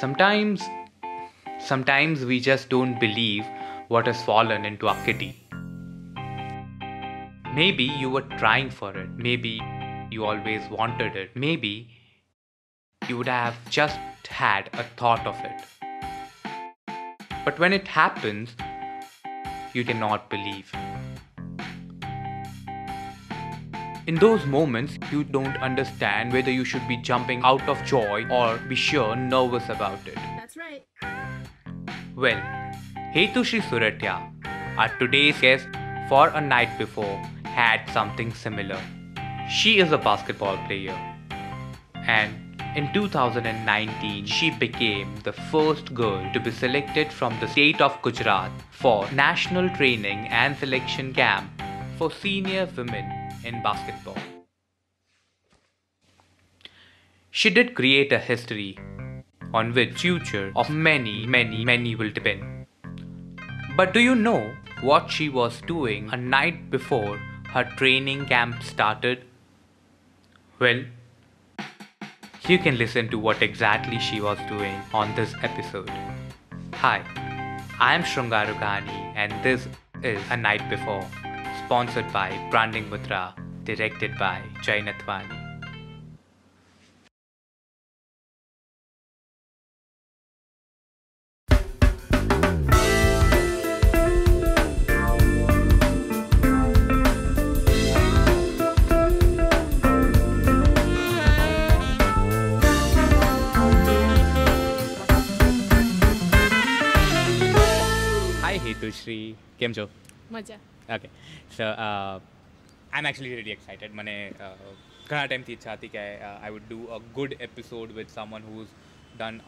Sometimes, sometimes we just don't believe what has fallen into our kitty. Maybe you were trying for it. Maybe you always wanted it. Maybe you would have just had a thought of it. But when it happens, you cannot believe. In those moments, you don't understand whether you should be jumping out of joy or be sure nervous about it. That's right. Well, Hetushri Suratya, our today's guest for a night before, had something similar. She is a basketball player. And in 2019, she became the first girl to be selected from the state of Gujarat for national training and selection camp for senior women in basketball. She did create a history on which future of many, many, many will depend. But do you know what she was doing a night before her training camp started? Well, you can listen to what exactly she was doing on this episode. Hi, I am Shrungarukani and this is A Night Before, sponsored by Branding Mudra, directed by Jay Nathwani. Hi Hetushri, કેમ છો મજા okay so I am actually ready excited મને uh, ઘણા ટાઈમથી ઈચ્છા હતી કે I would do a good episode with someone who's done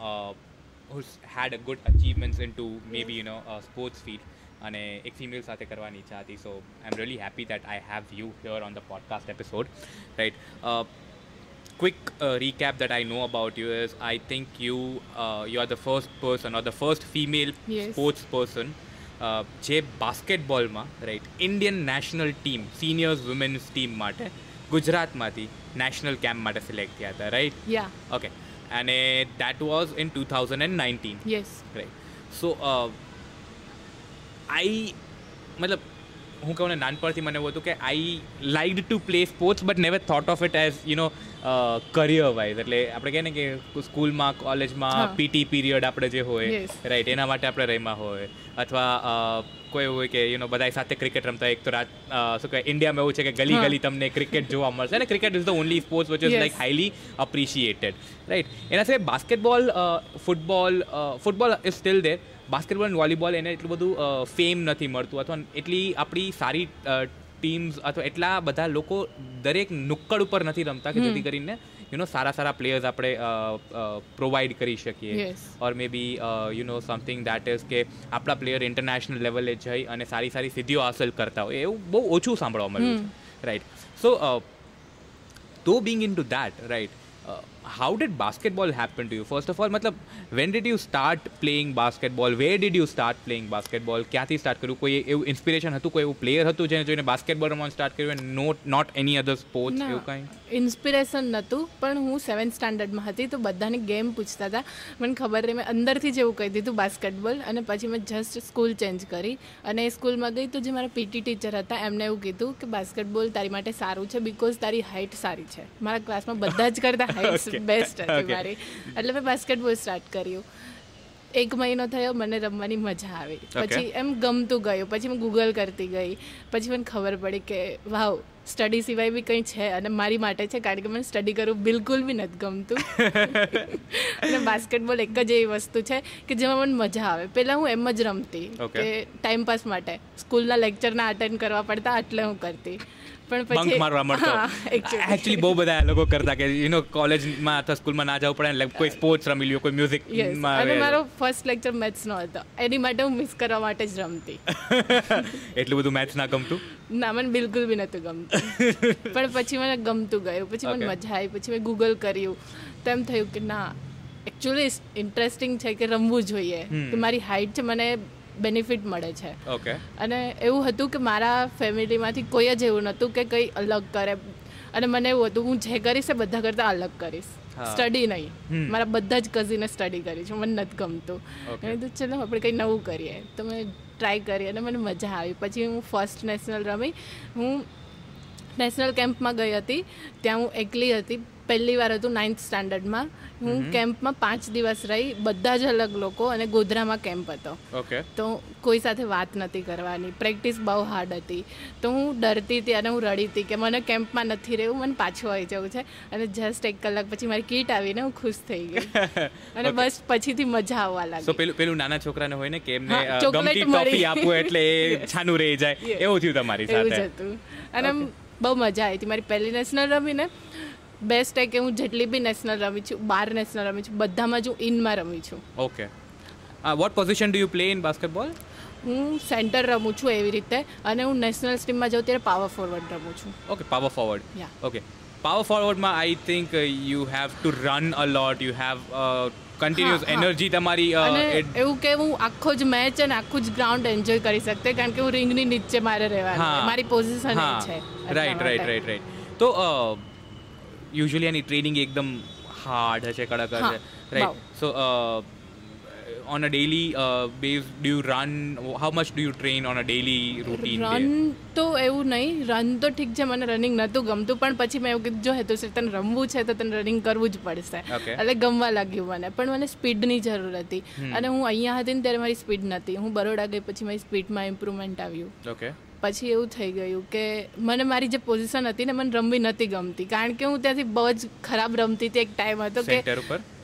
who's had a good achievements into maybe you know sports field અને એક ફિમેલ સાથે કરવાની ઈચ્છા હતી so I am really happy that I have you here on the podcast episode right quick uh, recap that I know about you is I think you uh, you are the first person or the first female જે બાસ્કેટબોલમાં right Indian national team seniors women's team માટે ગુજરાતમાંથી national camp માટે select થયા હતા right ya okay અને that was in two thousand and nineteen yes right so I મતલબ હું કહું ને નાનપણથી મને એવું હતું કે I like to play sports but never thought of it as you know career wise એટલે આપણે કહે ને કે સ્કૂલમાં કોલેજમાં પીટી પીરિયડ આપણે જે હોય. રાઈટ એના માટે આપણે રમ્યા હોય. અથવા કોઈ એવું હોય કે યુ નો બધા સાથે ક્રિકેટ રમતા એક તો રાત શું કહે ઇન્ડિયામાં એવું છે કે ગલી ગલી તમને ક્રિકેટ જોવા મળશે. અને cricket is the only sports which is. Like highly appreciated right એના સિવાય basketball football football is still there basketball અને વોલીબોલ એને એટલું બધું ફેમ નથી મળતું અથવા એટલી આપણી સારી ટીમ્સ અથવા એટલા બધા લોકો દરેક નુક્કડ ઉપર નથી રમતા કે જેથી કરીને યુ નો સારા સારા પ્લેયર્સ આપણે પ્રોવાઈડ કરી શકીએ. Or maybe you know something that is કે આપણા પ્લેયર ઇન્ટરનેશનલ લેવલે જઈ અને સારી સારી સિદ્ધિઓ હાંસલ કરતા હોય. એવું બહુ ઓછું સાંભળવા મળ્યું રાઈટ સો તો being into that uh, how did basketball happen to you? First of all matlab when did you start playing basketball? Where did you start playing basketball? ક્યાંથી સ્ટાર્ટ કર્યું કોઈ એવું ઇન્સ્પિરેશન હતું કોઈ એવું પ્લેયર હતું જેને જોઈને બાસ્કેટબોલ રમવાનું સ્ટાર્ટ કર્યું not not any other sports એવું કાંઈ? ઇન્સ્પિરેશન નહોતું પણ હું સેવન્થ સ્ટાન્ડર્ડમાં હતી તો બધાને ગેમ પૂછતા હતા. મને ખબર રહી મેં અંદરથી જ એવું કહી દીધું બાસ્કેટબોલ અને પછી મેં જસ્ટ સ્કૂલ ચેન્જ કરી. અને એ સ્કૂલમાં ગઈ તો જે મારા પીટી ટીચર હતા એમને એવું કીધું કે બાસ્કેટબોલ તારી માટે સારું છે બિકોઝ તારી હાઇટ સારી છે. મારા ક્લાસમાં બધા જ કરતા હાઇટ Okay. બેસ્ટ હતી મારી. એટલે મેં બાસ્કેટબોલ સ્ટાર્ટ કર્યું. એક મહિનો થયો મને રમવાની મજા આવી. પછી એમ ગમતું ગયું. પછી હું ગૂગલ કરતી ગઈ. પછી મને ખબર પડી કે વાવ સ્ટડી સિવાય બી કંઈ છે અને મારી માટે છે કારણ કે મને સ્ટડી કરવું બિલકુલ બી નથી ગમતું. અને બાસ્કેટબોલ એક જ એવી વસ્તુ છે કે જેમાં મને મજા આવે. પહેલાં હું એમ જ રમતી કે ટાઈમ પાસ માટે. સ્કૂલના લેક્ચરના અટેન્ડ કરવા પડતા એટલે હું કરતી. પણ પછી મારવા મળતો. એકચ્યુઅલી બહુ બધા લોકો કરતા કે યુ નો કોલેજમાં અથવા સ્કૂલમાં ના જવું પડે એટલે કોઈ સ્પોર્ટ્સ રમી લ્યો કોઈ મ્યુઝિક અને મારો ફર્સ્ટ લેક્ચર મેથ્સનો હતો. એની માટે હું મિસ કરવા માટે જ રમતી. એટલું બધું મેથ્સ ના ગમતું? ના મને બિલકુલ બી નહોતું ગમતું. પણ પછી મને ગમતું ગયું. પછી મને મજા આવી. પછી મેં ગૂગલ કર્યું. તેમ થયું કે ના એકચ્યુઅલી ઇન્ટરેસ્ટિંગ છે કે રમવું જોઈએ. કે મારી હાઇટ છે મને બેનિફિટ મળે છે. ઓકે અને એવું હતું કે મારા ફેમિલીમાંથી કોઈ જ એવું નહોતું કે કંઈ અલગ કરે. અને મને એવું હતું હું જે કરીશ એ બધા કરતાં અલગ કરીશ. સ્ટડી નહીં. મારા બધા જ કઝિને સ્ટડી કરી છે મને નથી ગમતું. મેં કીધું ચલો આપણે કંઈ નવું કરીએ. તો મેં ટ્રાય કરી અને મને મજા આવી. પછી હું ફર્સ્ટ નેશનલ રમી. હું નેશનલ કેમ્પમાં ગઈ હતી. ત્યાં હું એકલી હતી. પહેલી વાર હતું નાઇન્થ સ્ટાન્ડર્ડમાં હું કેમ્પમાં પાંચ દિવસ રહી બધા જ અલગ લોકો અને ગોધરામાં કેમ્પ હતો. ઓકે. તો કોઈ સાથે વાત નથી કરવાની પ્રેક્ટિસ બહુ હાર્ડ હતી. તો હું ડરતી હતી અને હું રડી હતી કે મને કેમ્પમાં નથી રહેવું મને પાછું આવી જવું છે. અને જસ્ટ એક કલાક પછી મારી કીટ આવીને હું ખુશ થઈ ગઈ. અને બસ પછીથી મજા આવવા લાગી. પેલું પેલું નાના છોકરાને હોય ને કે એમને ગમતી ટોફી આપો એટલે એ છાનું રહી જાય. એવું થયું તમારી સાથે? હતું. અને બહુ મજા આવી હતી. મારી પહેલી નેશનલ રમીને બેસ્ટ એ કે હું જેટલી બી નેશનલ રમી છું બાર નેશનલ રમી છું બધામાં જ હું ઇનમાં રમી છું. Okay what position do you play in basketball હું સેન્ટર રમું છું એવી રીતે અને હું નેશનલ ટીમમાં જાઉં ત્યારે પાવર ફોરવર્ડ રમું છું. Okay power forward. Okay power ફોરવર્ડમાં I think you have to run a lot you have continuous. Energy તમારી it- એવું કે હું આખો જ મેચ અને આખું જ ગ્રાઉન્ડ એન્જોય કરી શકતે કારણ કે હું રિંગની નીચે મારે રહેવાનું. મારી પોઝિશન છે. રાઈટ રાઈટ રાઈટ રાઈટ તો યુઝ્યુઅલી એની ટ્રેનિંગ એકદમ હાર્ડ હશે કડક હશે right so on a daily base do you run how much do you train on a daily routine run તો એવું નહીં રન તો ઠીક છે મને રનિંગ નહોતું ગમતું પણ પછી મેં એવું કીધું જો હેતુ તને રમવું છે તો તને રનિંગ કરવું જ પડશે. એટલે ગમવા લાગ્યું મને પણ મને સ્પીડની જરૂર હતી. અને હું અહીંયા હતી ને ત્યારે મારી સ્પીડ નથી હું બરોડા ગઈ પછી મારી સ્પીડમાં ઇમ્પ્રુવમેન્ટ આવ્યું. ઓકે પછી એવું થઈ ગયું કે મને મારી જે પોઝિશન હતી ને મને રમવી નથી ગમતી. કારણ કે હું ત્યાંથી બહુ જ ખરાબ રમતી હતી એક ટાઈમ હતો કે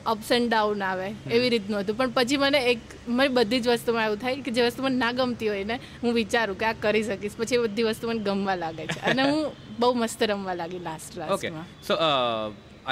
અપ્સ એન્ડ ડાઉન આવે એવી રીતનું હતું. પણ પછી મને એક મારી બધી જ વસ્તુમાં એવું થાય કે જે વસ્તુ મને ના ગમતી હોય ને હું વિચારું કે આ કરી શકીશ. પછી એ બધી વસ્તુ મને ગમવા લાગે છે. અને હું બહુ મસ્ત રમવા લાગી લાસ્ટ ક્લાસમાં સો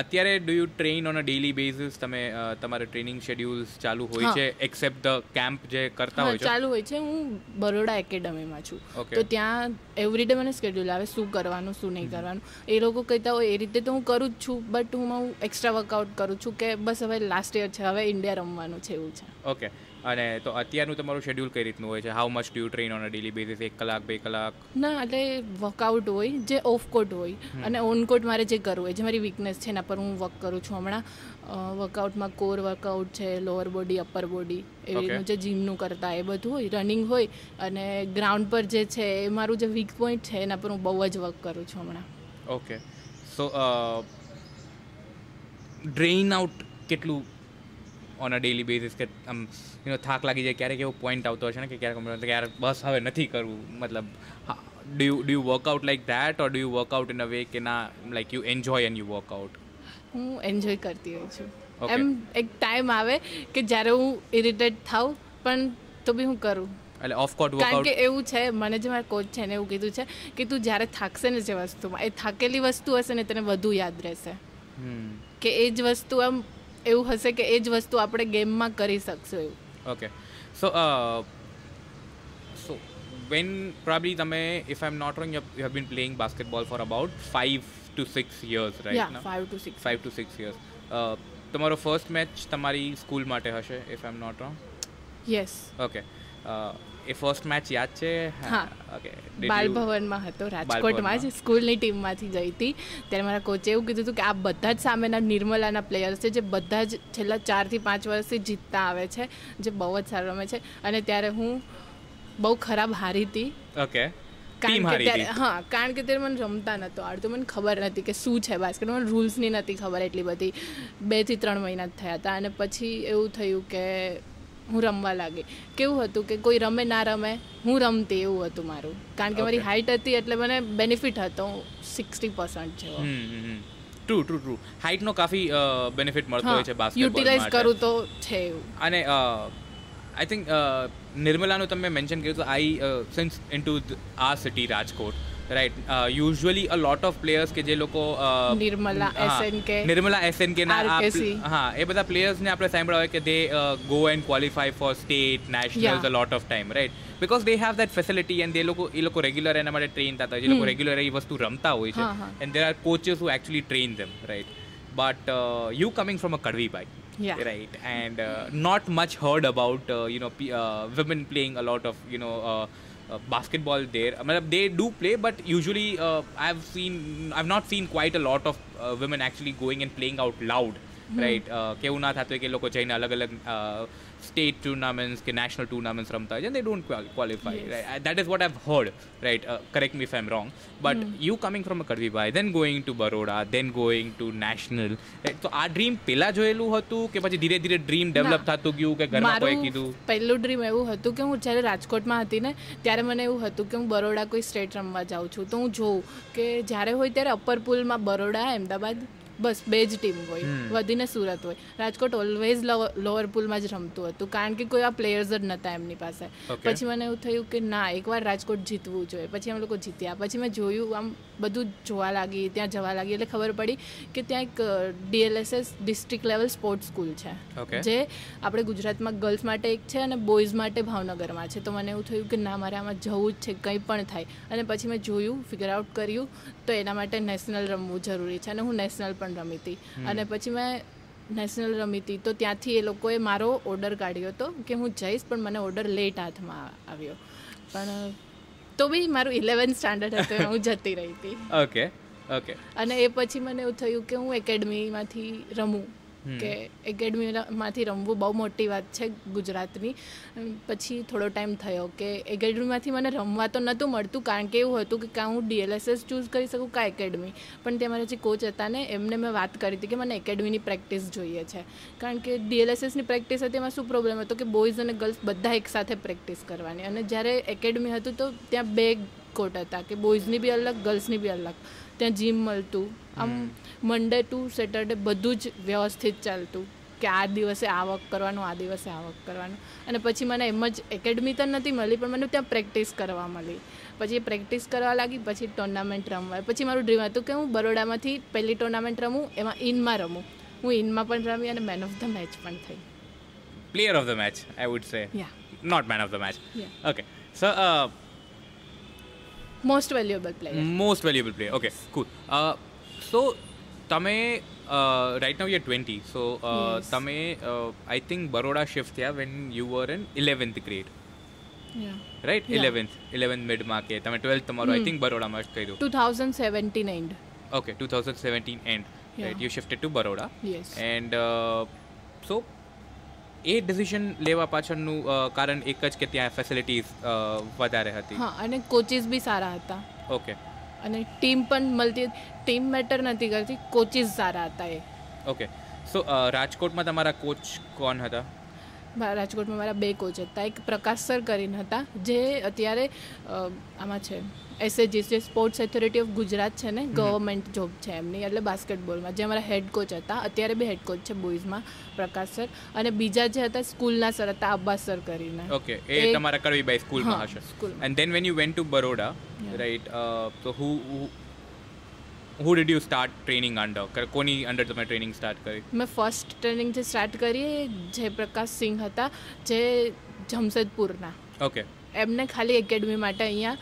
અત્યારે do you train on a daily basis તમે તમારે ટ્રેનિંગ શેડ્યુલ્સ ચાલુ હોય છે એક્સેપ્ટ ધ કેમ્પ જે કરતા હોય છે? ચાલુ હોય છે. હું બરોડા એકેડમીમાં છું. તો ત્યાં એવરીડે મને સ્કેડ્યુલ આવે શું કરવાનું શું નહીં કરવાનું. એ લોકો કહેતા હોય એ રીતે તો હું કરું જ છું બટ હું હું એક્સ્ટ્રા વર્કઆઉટ કરું છું કે બસ હવે લાસ્ટ યર છે હવે ઇન્ડિયા રમવાનું છે એવું છે. ઓકે અને તો અત્યારનું તમારું શેડ્યુલ કઈ રીતનું હોય છે? How much do you train on a daily basis એક કલાક બે કલાક? ના એટલે વર્કઆઉટ હોય જે ઓફ કોટ હોય. અને ઓન કોટ મારે જે કરવું હોય જે મારી વીકનેસ છે એના પર હું વર્ક કરું છું હમણાં. વર્કઆઉટમાં કોર વર્કઆઉટ છે લોઅર બોડી અપર બોડી એવી. રીતનું જે જીમનું કરતા એ બધું હોય રનિંગ હોય. અને ગ્રાઉન્ડ પર જે છે એ મારું જે વીક પોઈન્ટ છે એના પર હું બહુ જ વર્ક કરું છું હમણાં. ઓકે સો ડ્રેઇન આઉટ કેટલું ઓન અ ડેલી બેઝિસ કે આમ યુ નો થાક લાગી જાય ક્યારેક એવો પોઈન્ટ આવતો હશે ને કે ક્યારેક મને યાર બસ હવે નથી કરવું. મતલબ do you do you workout like that or do you workout in a way કે ના like you enjoy and you workout હું એન્જોય કરતી હોઉં છું. એમ એક ટાઈમ આવે કે જ્યારે હું ઇરિટેટ થાઉં પણ તો બી હું કરું. એટલે ઓફ કોર્ટ કારણ વર્કઆઉટ કે એવું છે મને જે મારા કોચ છે ને એવું કીધું છે કે તું જ્યારે થાકશે ને જે વસ્તુમાં એ થાકેલી વસ્તુ હશે ને તને વધુ યાદ રહેશે. કે એ જ વસ્તુ આમ એવું હશે કે એ જ વસ્તુ આપણે ગેમમાં કરી શકશું એવું. Okay so so when probably તમે if I am not wrong you have been playing basketball for about five to six years right five to six five to six years તમારો ફર્સ્ટ મેચ તમારી school માટે હશે if I am not wrong yes okay A first match યાદ છે? હા. Okay હતો રાજકોટમાં જ સ્કૂલની ટીમમાંથી ગઈ હતી. ત્યારે મારા કોચે એવું કીધું હતું કે આ બધા જ સામેના નિર્મલાના પ્લેયર્સ છે જે બધા જ છેલ્લા ચારથી પાંચ વર્ષથી જીતતા આવે છે જે બહુ જ સારું રમે છે. અને ત્યારે હું બહુ ખરાબ હારી હતી. ઓકે હા કારણ કે ત્યારે મને રમતા નહોતો આવડતું. મને ખબર નથી કે શું છે બાસ્કેટ મને રૂલ્સની નથી ખબર એટલી બધી. બેથી ત્રણ મહિના જ થયા હતા. અને પછી એવું થયું કે હું રમવા લાગી. કેવું હતું કે કોઈ રમે ના રમે હું રમતી એવું હતું મારું. કારણ કે મારી હાઇટ હતી એટલે મને બેનિફિટ હતો સિક્સટી પર્સન્ટ જેવો. ટ્રુ ટ્રુ ટ્રુ હાઇટનો કાફી બેનિફિટ મળતો હોય છે યુટિલાઇઝ કરું તો છે એવું. અને આઈ થિંક નિર્મલાનું તમે મેન્શન કર્યું તો આઈ સિન્સ ઇન ટુ આ city Rajkot. Right usually a lot of players કે જે લોકો અ, નિર્મલા, હા, SNK, નિર્મલા એસએનકે ના આ RKC. pl- હા એ બધા પ્લેયર્સને આપણે સાંભળ્યા હોય કે they go and qualify for state nationals Yeah. A lot of time right because they have that facility and એ લોકો એ લોકો રેગ્યુલર એના માટે ટ્રેન થતા હોય છે એ લોકો રેગ્યુલર એ વસ્તુ રમતા હોય છે હા, હા. And there are coaches who actually train them right but you coming from a કડવીભાઈ Yeah. right and uh, not much heard about uh, you know p- uh, women playing a lot of you know uh, uh, basketball there I mean, they do play but usually uh, i've seen i've not seen quite a lot of uh, women actually going and playing out loud right કેવું ના થતું હોય કે એ લોકો જઈને અલગ અલગ સ્ટેટ ટુર્નામેન્ટ્સ કે નેશનલ ટુર્નામેન્ટ્સ રમતા હોય છે they don't qualify that is what I heard right correct me if I am wrong but you coming from a કરવીભાઈ then going to Baroda then going to national તો આ dream પહેલાં જોયેલું હતું કે પછી ધીરે ધીરે ડ્રીમ ડેવલપ થતું ગયું કે ઘરમાં કોઈ કીધું? પહેલું ડ્રીમ એવું હતું કે હું જ્યારે રાજકોટમાં હતી ને ત્યારે મને એવું હતું કે હું બરોડા કોઈ સ્ટેટ રમવા જાઉં છું. તો હું જોઉં કે જ્યારે હોય ત્યારે અપર પુલમાં બરોડા અમદાવાદ બસ બે જ ટીમ હોય વધીને સુરત હોય. રાજકોટ ઓલવેઝ લોઅર પુલમાં જ રમતું હતું કારણ કે કોઈ આ પ્લેયર્સ જ નહોતા એમની પાસે. પછી મને એવું થયું કે ના એકવાર રાજકોટ જીતવું જોઈએ. પછી અમે લોકો જીત્યા. પછી મેં જોયું આમ બધું જોવા લાગી ત્યાં જવા લાગી. એટલે ખબર પડી કે ત્યાં એક DLSS district level sports school છે. જે આપણે ગુજરાતમાં ગર્લ્સ માટે એક છે અને બોયઝ માટે ભાવનગરમાં છે. તો મને એવું થયું કે ના મારે આમાં જવું જ છે કંઈ પણ થાય. અને પછી મેં જોયું ફિગર આઉટ કર્યું તો એના માટે નેશનલ રમવું જરૂરી છે. અને હું નેશનલ પણ રમી હતી. અને પછી મેં નેશનલ રમી હતી. તો ત્યાંથી એ લોકોએ મારો ઓર્ડર કાઢ્યો હતો કે હું જઈશ પણ મને ઓર્ડર લેટ હાથમાં આવ્યો. પણ તો બી મારું ઇલેવન્થ સ્ટાન્ડર્ડ હતું હું જતી રહી હતી. ઓકે ઓકે અને એ પછી મને એવું થયું કે હું એકેડમીમાંથી રમું. કે એકેડમીમાંથી રમવું બહુ મોટી વાત છે ગુજરાતની. પછી થોડો ટાઈમ થયો કે એકેડમીમાંથી મને રમવા તો નહોતું મળતું કારણ કે એવું હતું કે કાં હું ડીએલએસએસ ચૂઝ કરી શકું કાં એકેડમી. પણ ત્યાં મારા જે કોચ હતા ને એમને મેં વાત કરી હતી કે મને એકેડમીની પ્રેક્ટિસ જોઈએ છે. કારણ કે ડીએલએસએસની પ્રેક્ટિસ હતી એમાં શું પ્રોબ્લેમ હતો કે બોયઝ અને ગર્લ્સ બધા એકસાથે પ્રેક્ટિસ કરવાની. અને જ્યારે એકેડમી હતું તો ત્યાં બે કોટ હતા કે બોયઝની બી અલગ ગર્લ્સની બી અલગ. ત્યાં જીમ મળતું. આમ મંડે ટુ સેટરડે બધું જ વ્યવસ્થિત ચાલતું. કે આ દિવસે આ વર્ક કરવાનું આ દિવસે આ વર્ક કરવાનું. અને પછી મને એમ જ એકેડમી તો નથી મળી પણ મને ત્યાં પ્રેક્ટિસ કરવા મળી. પછી પ્રેક્ટિસ કરવા લાગી પછી ટુર્નામેન્ટ રમવા. પછી મારું ડ્રીમ હતું કે હું બરોડામાંથી પહેલી ટુર્નામેન્ટ રમું એમાં ઇનમાં રમું. હું ઇનમાં પણ રમી અને મેન ઓફ ધ મેચ પણ થઈ. Player of the match I would say yeah not man of the match. Okay so most valuable player most valuable player okay cool so તમે right now year twenty so તમે I think Baroda shift થયા when you were in eleventh grade right. Eleventh eleventh મિડમાં કે તમે twelfth તમારું I think બરોડામાં જ કર્યું. Two thousand seventeen and okay two thousand seventeen and right you shifted to Baroda. And so A decision લેવા પાછળનું કારણ એક જ કે ત્યાં ફેસિલિટીઝ વધારે હતી. હા અને કોચિસ બી સારા હતા. ઓકે અને ટીમ પણ મળતી ટીમ મેટર નથી કરતી કોચિસ સારા હતા એ ઓકે સો રાજકોટમાં તમારા કોચ કોણ હતા મા- રાજકોટમાં મારા બે કોચ હતા. એક પ્રકાશ સર કરીને હતા જે અત્યારે આમાં છે એસએજીસ જે સ્પોર્ટ્સ ઓથોરિટી ઓફ ગુજરાત છે ને ગવર્મેન્ટ જોબ છે એમની એટલે બાસ્કેટબોલમાં જે અમારા હેડ કોચ હતા અત્યારે બી હેડ કોચ છે બોઇઝમાં પ્રકાશ સર. અને બીજા જે હતા સ્કૂલના સર હતા અબ્બાસ સર કરીને. ઓકે એ તમારા કરવી બાય સ્કૂલમાં. હશે. And then when you went to Baroda. Right તો who who did you start training under કોની અંડર તમે ટ્રેનિંગ સ્ટાર્ટ કરી મેં ફર્સ્ટ ટ્રેનિંગ જે સ્ટાર્ટ કરી એ જયપ્રકાશ સિંહ હતા જે જમશેદપુરના. ઓકે એમને ખાલી એકેડમી માટે અહીંયા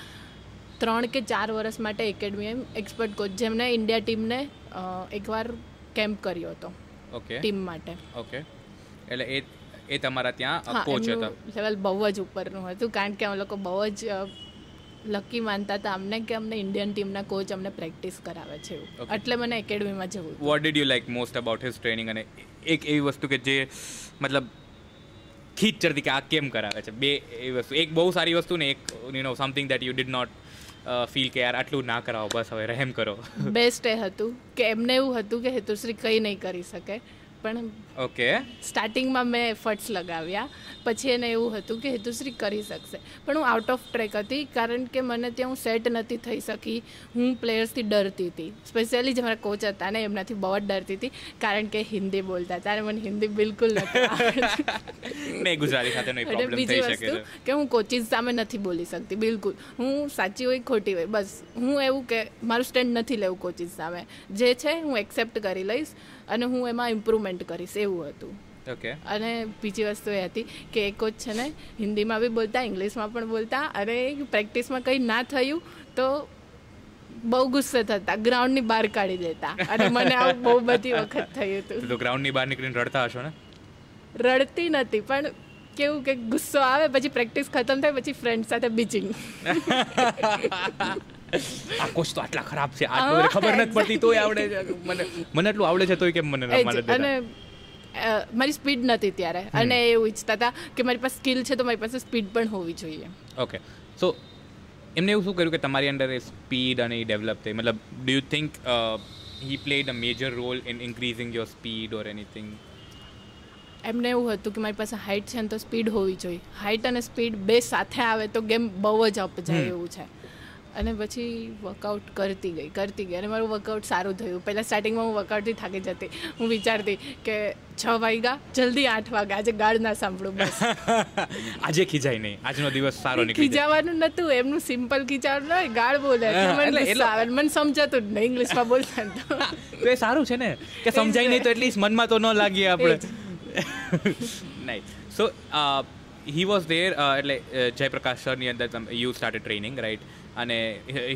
ત્રણ કે ચાર વર્ષ માટે એકેડમી એમ એક્સપર્ટ કોચ જેમને ઇન્ડિયા ટીમને એકવાર કેમ્પ કર્યો હતો. ઓકે ટીમ માટે. ઓકે એટલે એ એ તમારા ત્યાં કોચ હતા. લેવલ બહુ જ ઉપરનું હતું કારણ કે અમે લોકો બહુ જ લકી માનતા હતા અમને કે અમને ઇન્ડિયન ટીમના કોચ અમને પ્રેક્ટિસ કરાવે છે એવું. એટલે મને એકેડમીમાં જવું. What did you like most about his training અને એક એવી વસ્તુ કે જે મતલબ ખીચ ચડતી કે આ કેમ કરાવે છે? બે એ વસ્તુ. એક બહુ સારી વસ્તુ ને એક you know something that you did not feel કે યાર આટલું ના કરાવો બસ હવે રહેમ કરો. બેસ્ટ એ હતું કે એમને એવું હતું કે હેતુશ્રી કંઈ નહીં કરી શકે. પણ ઓકે સ્ટાર્ટિંગમાં મેં એફર્ટ્સ લગાવ્યા. પછી એને એવું હતું કે હેતુશ્રી કરી શકશે. પણ હું આઉટ ઓફ ટ્રેક હતી કારણ કે મને ત્યાં હું સેટ નથી થઈ શકી. હું પ્લેયર્સથી ડરતી હતી. સ્પેશિયલી જે મારા કોચ હતા ને એમનાથી બહુ જ ડરતી હતી. કારણ કે હિન્દી બોલતા ત્યારે મને હિન્દી બિલકુલ નથી. ગુજરાતી બીજી વસ્તુ કે હું કોચિસ સામે નથી બોલી શકતી બિલકુલ. હું સાચી હોય ખોટી હોય બસ. હું એવું કે મારું સ્ટેન્ડ નથી લેવું કોચિસ સામે. જે છે હું એક્સેપ્ટ કરી લઈશ. અને હું એમાં ઇમ્પ્રુવમેન્ટ કરીશ એવું હતું. ઓકે અને બીજી વસ્તુ એ હતી કે એક કોચ છે ને હિન્દીમાં બી બોલતા ઇંગ્લિશમાં પણ બોલતા. અને પ્રેક્ટિસમાં કંઈ ના થયું તો બહુ ગુસ્સે થતા ગ્રાઉન્ડની બહાર કાઢી દેતા. અને મને આવું બહુ બધી વખત થયું હતું. તો ગ્રાઉન્ડની બહાર નીકળીને રડતા હશો ને? રડતી નથી પણ કેવું કે ગુસ્સો આવે પછી પ્રેક્ટિસ ખતમ થાય પછી ફ્રેન્ડ સાથે બીચિંગ આ કોચ તો આટલા ખરાબ છે. આટલું બધું ખબર નથી પડતી તોય આવડે છે. મને મને એટલું આવડે છે તોય કેમ મને જ. અને મારી સ્પીડ નથી ત્યારે. અને એવું ઈચ્છતા હતા કે મારી પાસે સ્કિલ છે તો મારી પાસે સ્પીડ પણ હોવી જોઈએ. ઓકે. સો એમને એવું શું કર્યું કે તમારી અંડર એ સ્પીડ અને એ ડેવલપ થઈ? મતલબ do you think he played a major role in increasing your speed or anything એમને એવું હતું કે મારી પાસે હાઇટ છે ને તો સ્પીડ હોવી જોઈએ. હાઇટ અને સ્પીડ બે સાથે આવે તો ગેમ બહુ જ અપ જાય એવું છે. અને પછી વર્કઆઉટ કરતી ગઈ કરતી ગઈ અને મારું વર્કઆઉટ સારું થયું. પહેલાં સ્ટાર્ટિંગમાં હું વર્કઆઉટથી થાકી જતી. હું વિચારતી કે છ વાગ્યા જલ્દી આઠ વાગ્યા. આજે ગાળ ના સાંભળું બસ. આજે ખીજાય નહીં. આજનો દિવસ સારો નીકળી ખીજાવાનું નતું. એમનું સિમ્પલ ખીચાવાનું નહીં ગાળ બોલે. એટલે મને સમજાતું જ નહીં ઇંગ્લિશમાં બોલતા તો. એ સારું છે ને કે સમજાય નહીં તો એટલીસ્ટ મનમાં તો ન લાગીએ આપણે. નહીં. સો હી વોઝ દેર એટલે અ, જયપ્રકાશ સરની અંદર તમે યુ સ્ટાર્ટ ટ્રેનિંગ રાઈટ અને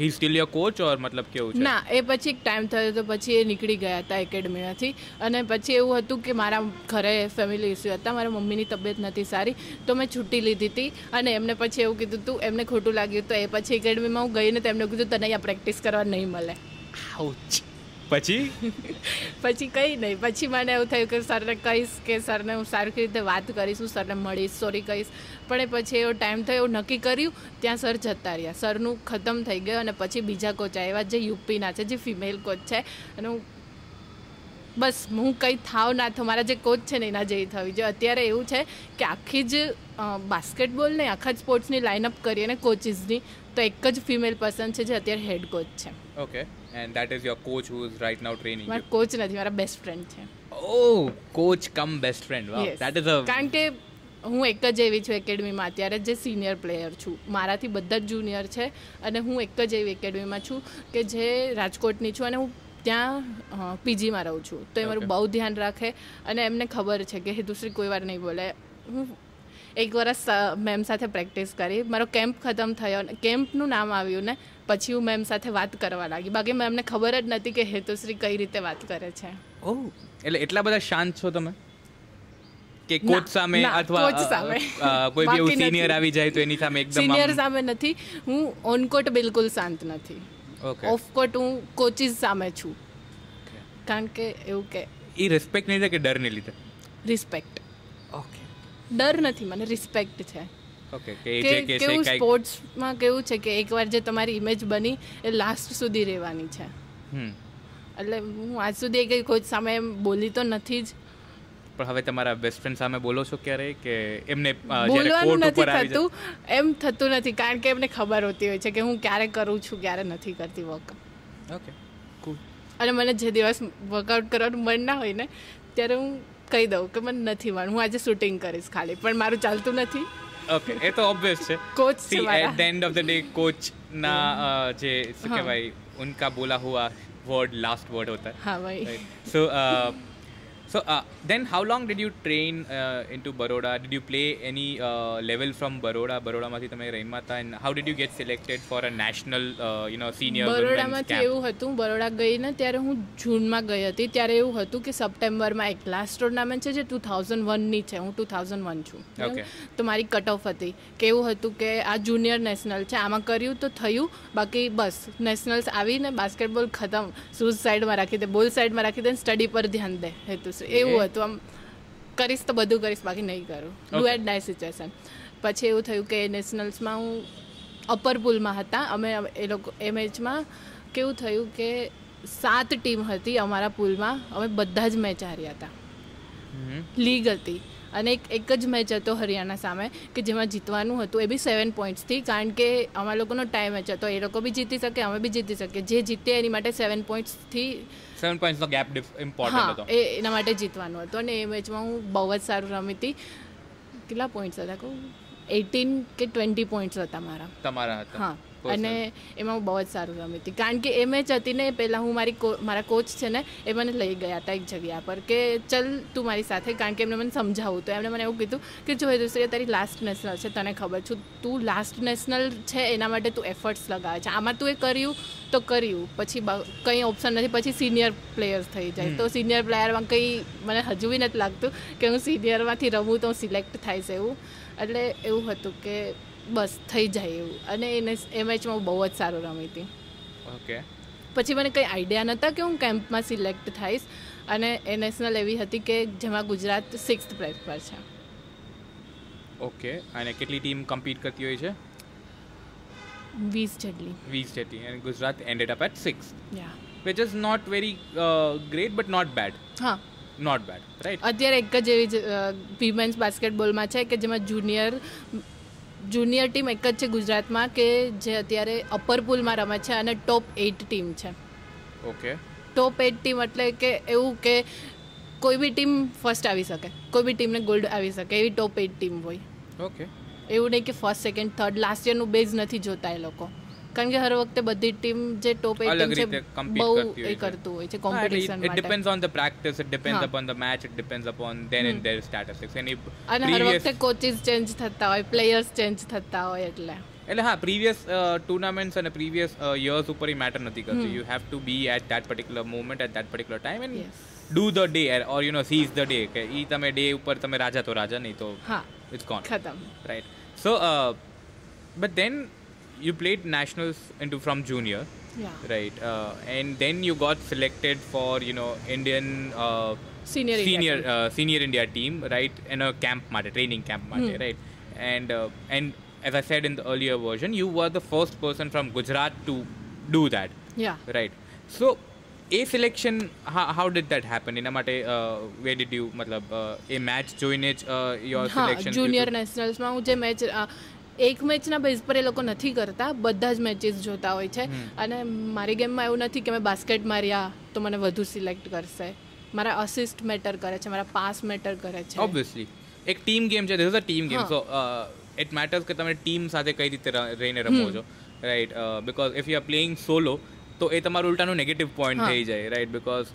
he still your coach or મતલબ કેવું છે? ના એ પછી એક ટાઈમ થયો તો પછી એ નીકળી ગયા હતા એકેડમીમાંથી અને પછી એવું હતું કે મારા ઘરે ફેમિલી ઇસ્યુ હતા મારા મમ્મીની તબિયત નથી સારી તો મેં છૂટી લીધી હતી. અને એમને પછી એવું કીધું હતું એમને ખોટું લાગ્યું તો એ પછી એકેડમીમાં હું ગઈને તો એમને કીધું તને અહીંયા પ્રેક્ટિસ કરવા નહીં મળે. આઉચ પછી? પછી કંઈ નહીં. પછી મને એવું થયું કે સરને કહીશ કે સરને હું સારી રીતે વાત કરીશ હું સરને મળીશ સોરી કહીશ. પણ એ પછી એવો ટાઈમ થયો એવું નક્કી કર્યું ત્યાં સર જતા રહ્યા. સરનું ખતમ થઈ ગયું અને પછી બીજા કોચ આવ્યા જે યુપીના છે જે ફિમેલ કોચ છે. અને હું બસ હું કંઈ થાવ ના થાવ. મારા જે કોચ છે ને એના જેવી થવી જોઈએ. અત્યારે એવું છે કે આખી જ બાસ્કેટબોલ ને આખા જ સ્પોર્ટ્સની લાઇનઅપ કરીએ ને કોચિસની તો એક જ ફિમેલ પર્સન છે જે અત્યારે હેડ કોચ છે. Okay and that is your coach who is right now training મારા કોચ નથી મારા બેસ્ટ ફ્રેન્ડ છે. Oh coach cum best friend વાહ ધેટ ઇઝ અ કારણ કે હું એક જ એવી છું એકેડમીમાં અત્યારે જે સિનિયર પ્લેયર છું. મારાથી બધા જ જુનિયર છે અને હું એક જ એવી એકેડમીમાં છું કે જે રાજકોટની છું અને હું ત્યાં પીજીમાં રહું છું. તો એ મારું બહુ ધ્યાન રાખે અને એમને ખબર છે કે હેતુશ્રી કોઈ વાર નહીં બોલે. હું એક વરસ મેમ સાથે પ્રેક્ટિસ કરી. મારો કેમ્પ ખતમ થયો કેમ્પનું નામ આવ્યું ને પછી હું મેમ સાથે વાત કરવા લાગી. બાકી મેમને ખબર જ નથી કે હેતુશ્રી કઈ રીતે વાત કરે છે. ઓ એટલે એટલા બધા શાંત છો તમે? કે ના, કોચ સામે અથવા. કોઈ બી. સિનિયર આવી જાય તો એની સામે એકદમ સિનિયર સામે નથી. હું ઓનકોટ બિલકુલ શાંત નથી. ઓકે ઓફકોટ હું કોચિસ સામે છું. કારણ કે એવું કે એ રિસ્પેક્ટ નહીં કે ડરને લીધે? રિસ્પેક્ટ ઓકે ડર નથી મને રિસ્પેક્ટ છે. કે કેવું સ્પોર્ટ્સમાં કેવું છે કે એકવાર જે તમારી ઇમેજ બની એ લાસ્ટ સુધી રહેવાની છે. એટલે હું આજ સુધી કંઈ કોચ સામે બોલી તો નથી જ. પણ હવે તમારા બેસ્ટ ફ્રેન્ડ સામે બોલો છો ક્યારે કે એમને બોલવાનું નથી થતું. એમ થતું નથી કારણ કે એમને ખબર હોતી હોય છે કે હું ક્યારે કરું છું ક્યારે નથી કરતી વર્ક ઓકે કુલ અને મને જે દિવસ વર્કઆઉટ કરવાનું મન ના હોય ને ત્યારે હું કહી દઉં કે મને નથી મન હું આજે શૂટિંગ કરીશ ખાલી પણ મારું ચાલતું નથી. ઓકે એ તો ઓબ્વિયસ છે. Coach see at the end of the day coach ના જે શું. કહેવાય ઉનકા બોલા હુઆ વર્ડ લાસ્ટ વર્ડ હોતા. है હા ભાઈ. Uh, so uh, then how long did you train uh, into baroda? Did you play any uh, level from baroda? Baroda માંથી તમે રમ્યા હતા and how did you get selected for a national uh, you know senior બરોડામાંથી એવું હતું બરોડા ગઈ ને ત્યારે હું જૂનમાં ગઈ હતી. ત્યારે એવું હતું કે સપ્ટેમ્બરમાં એક લાસ્ટ ટુર્નામેન્ટ છે જે ટુ થાઉઝન્ડ વનની છે. હું ટુ થાઉઝન્ડ વન છું. તો મારી કટ ઓફ હતી કે એવું હતું કે આ જુનિયર નેશનલ છે. આમાં કર્યું તો થયું. બાકી બસ નેશનલ્સ આવીને બાસ્કેટબોલ ખતમ. શૂઝ સાઈડમાં રાખી દે બોલ સાઈડમાં રાખી દે સ્ટડી પર ધ્યાન દે હેતુ એવું હતું આમ. કરીશ તો બધું કરીશ બાકી નહીં કરું. ડુ એટ ડાય સિચ્યુએશન પછી એવું થયું કે નેશનલ્સમાં હું અપર પુલમાં હતા. અમે એ લોકો એ મેચમાં કેવું થયું કે સાત ટીમ હતી અમારા પુલમાં અમે બધા જ મેચ હાર્યા હતા. લીગ હતી. અને એક એક જ મેચ હતો હરિયાણા સામે કે જેમાં જીતવાનું હતું. એ બી સેવન પોઈન્ટ્સથી કારણ કે અમારા લોકોનો ટાઈમ મેચ હતો. એ લોકો બી જીતી શકે અમે બી જીતી શકીએ. જે જીતે એની માટે સેવન પોઈન્ટ્સથી seven પોઈન્ટનો ગેપ ઇમ્પોર્ટન્ટ હતો. એ એના માટે જીતવાનું હતું. અને એ મેચમાં હું બહુ જ સારું રમી હતી. કેટલા પોઈન્ટ્સ હતા કહું? એટીન કે ટ્વેન્ટી પોઈન્ટ્સ હતા મારા. તમારા હતા. હા. અને એમાં હું બહુ જ સારું રમી હતી. કારણ કે એ મેચ હતી ને પહેલાં હું મારી કો- મારા કોચ છે ને એ મને લઈ ગયા હતા એક જગ્યા પર કે ચલ તું મારી સાથે કારણ કે એમને મને સમજાવું. તો એમણે મને એવું કીધું કે જો એ દોસ્તો તારી લાસ્ટ નેશનલ છે તને ખબર છું તું લાસ્ટ નેશનલ છે એના માટે તું એફર્ટ્સ લગાવે છે. આમાં તું એ કર્યું તો કર્યું. પછી કંઈ ઓપ્શન નથી. પછી સિનિયર પ્લેયર્સ થઈ જાય. તો સિનિયર પ્લેયરમાં કંઈ મને હજુ બી નથી લાગતું કે હું સિનિયરમાંથી રમું તો હું સિલેક્ટ થાય છે એવું. એટલે એવું હતું કે બસ થઈ જાય એવું. અને એને એ મેચમાં બહુ જ સારું રમી હતી. ઓકે. પછી મને કંઈ આઈડિયા નહોતા કે હું કેમ્પમાં સિલેક્ટ થઈશ. અને એ નેશનલ એવી હતી કે જેમાં ગુજરાત સિક્સ્થ પ્લેસ પર છે. ઓકે. અને કેટલી ટીમ કમ્પીટ કરતી હોય છે? વીસ જેટલી. વીસ જેટલી. અને Gujarat ended up at six which is not very great but not bad હા. નોટ બેડ રાઈટ અત્યારે એક જ એવી વિમેન્સ બાસ્કેટબોલમાં છે કે જેમાં જુનિયર જુનિયર ટીમ એક જ છે ગુજરાતમાં કે જે અત્યારે અપર પુલમાં રમે છે અને ટોપ એઇટ ટીમ છે. ઓકે. ટોપ એઇટ ટીમ એટલે કે એવું કે કોઈ બી ટીમ ફર્સ્ટ આવી શકે કોઈ બી ટીમને ગોલ્ડ આવી શકે એવી ટોપ એઇટ ટીમ હોય. ઓકે. એવું નહીં કે ફર્સ્ટ સેકન્ડ થર્ડ લાસ્ટ યરનું બેઝ નથી જોતા એ લોકો. કારણ કે હર વખતે બધી ટીમ જે ટોપ એઇટ અલગ ટીમ રીતે છે બહુ એ. કરતું હોય છે કોમ્પિટિશન માટે. It depends on the practice it depends upon the match it depends upon then and there statistics એની અને હર વખતે કોચિસ ચેન્જ થતા હોય પ્લેયર્સ ચેન્જ થતા હોય એટલે. એટલે હા પ્રીવિયસ ટુર્નામેન્ટ્સ અને પ્રીવિયસ યર્સ ઉપર એ મેટર નથી કરતું. You have to be at that particular moment at that particular time and do the day or you know seize the day કે ઈ તમે ડે ઉપર તમે રાજા તો રાજા નહીં તો હા. ઇટ્સ ગોન ખતમ. Right so but then you played nationals into from junior yeah right uh, and then you got selected for you know indian uh, Senior India senior team. uh, senior india team right in a camp mate training camp mate Hmm. right and uh, and as i said in the earlier version you were the first person from gujarat to do that yeah right so a selection how, how did that happen એના માટે uh, where did you મતલબ uh, a match જોઈને જ uh, your હા selection junior નેશનલ્સમાં હું જે match એક મેચના બેઝ પર એ લોકો નથી કરતા બધા જ મેચીસ જોતા હોય છે. અને મારી ગેમમાં એવું નથી કે મેં બાસ્કેટ માર્યા તો મને વધુ સિલેક્ટ કરશે. મારા અસિસ્ટ મેટર કરે છે મારા પાસ મેટર કરે છે. ઓબ્વિયસલી એક ટીમ ગેમ છે this a team game so it matters કે તમે ટીમ સાથે કઈ રીતે રહીને રમો છો right because if you are playing solo તો એ તમારું ઉલટાનું નેગેટિવ પોઈન્ટ થઈ જાય right because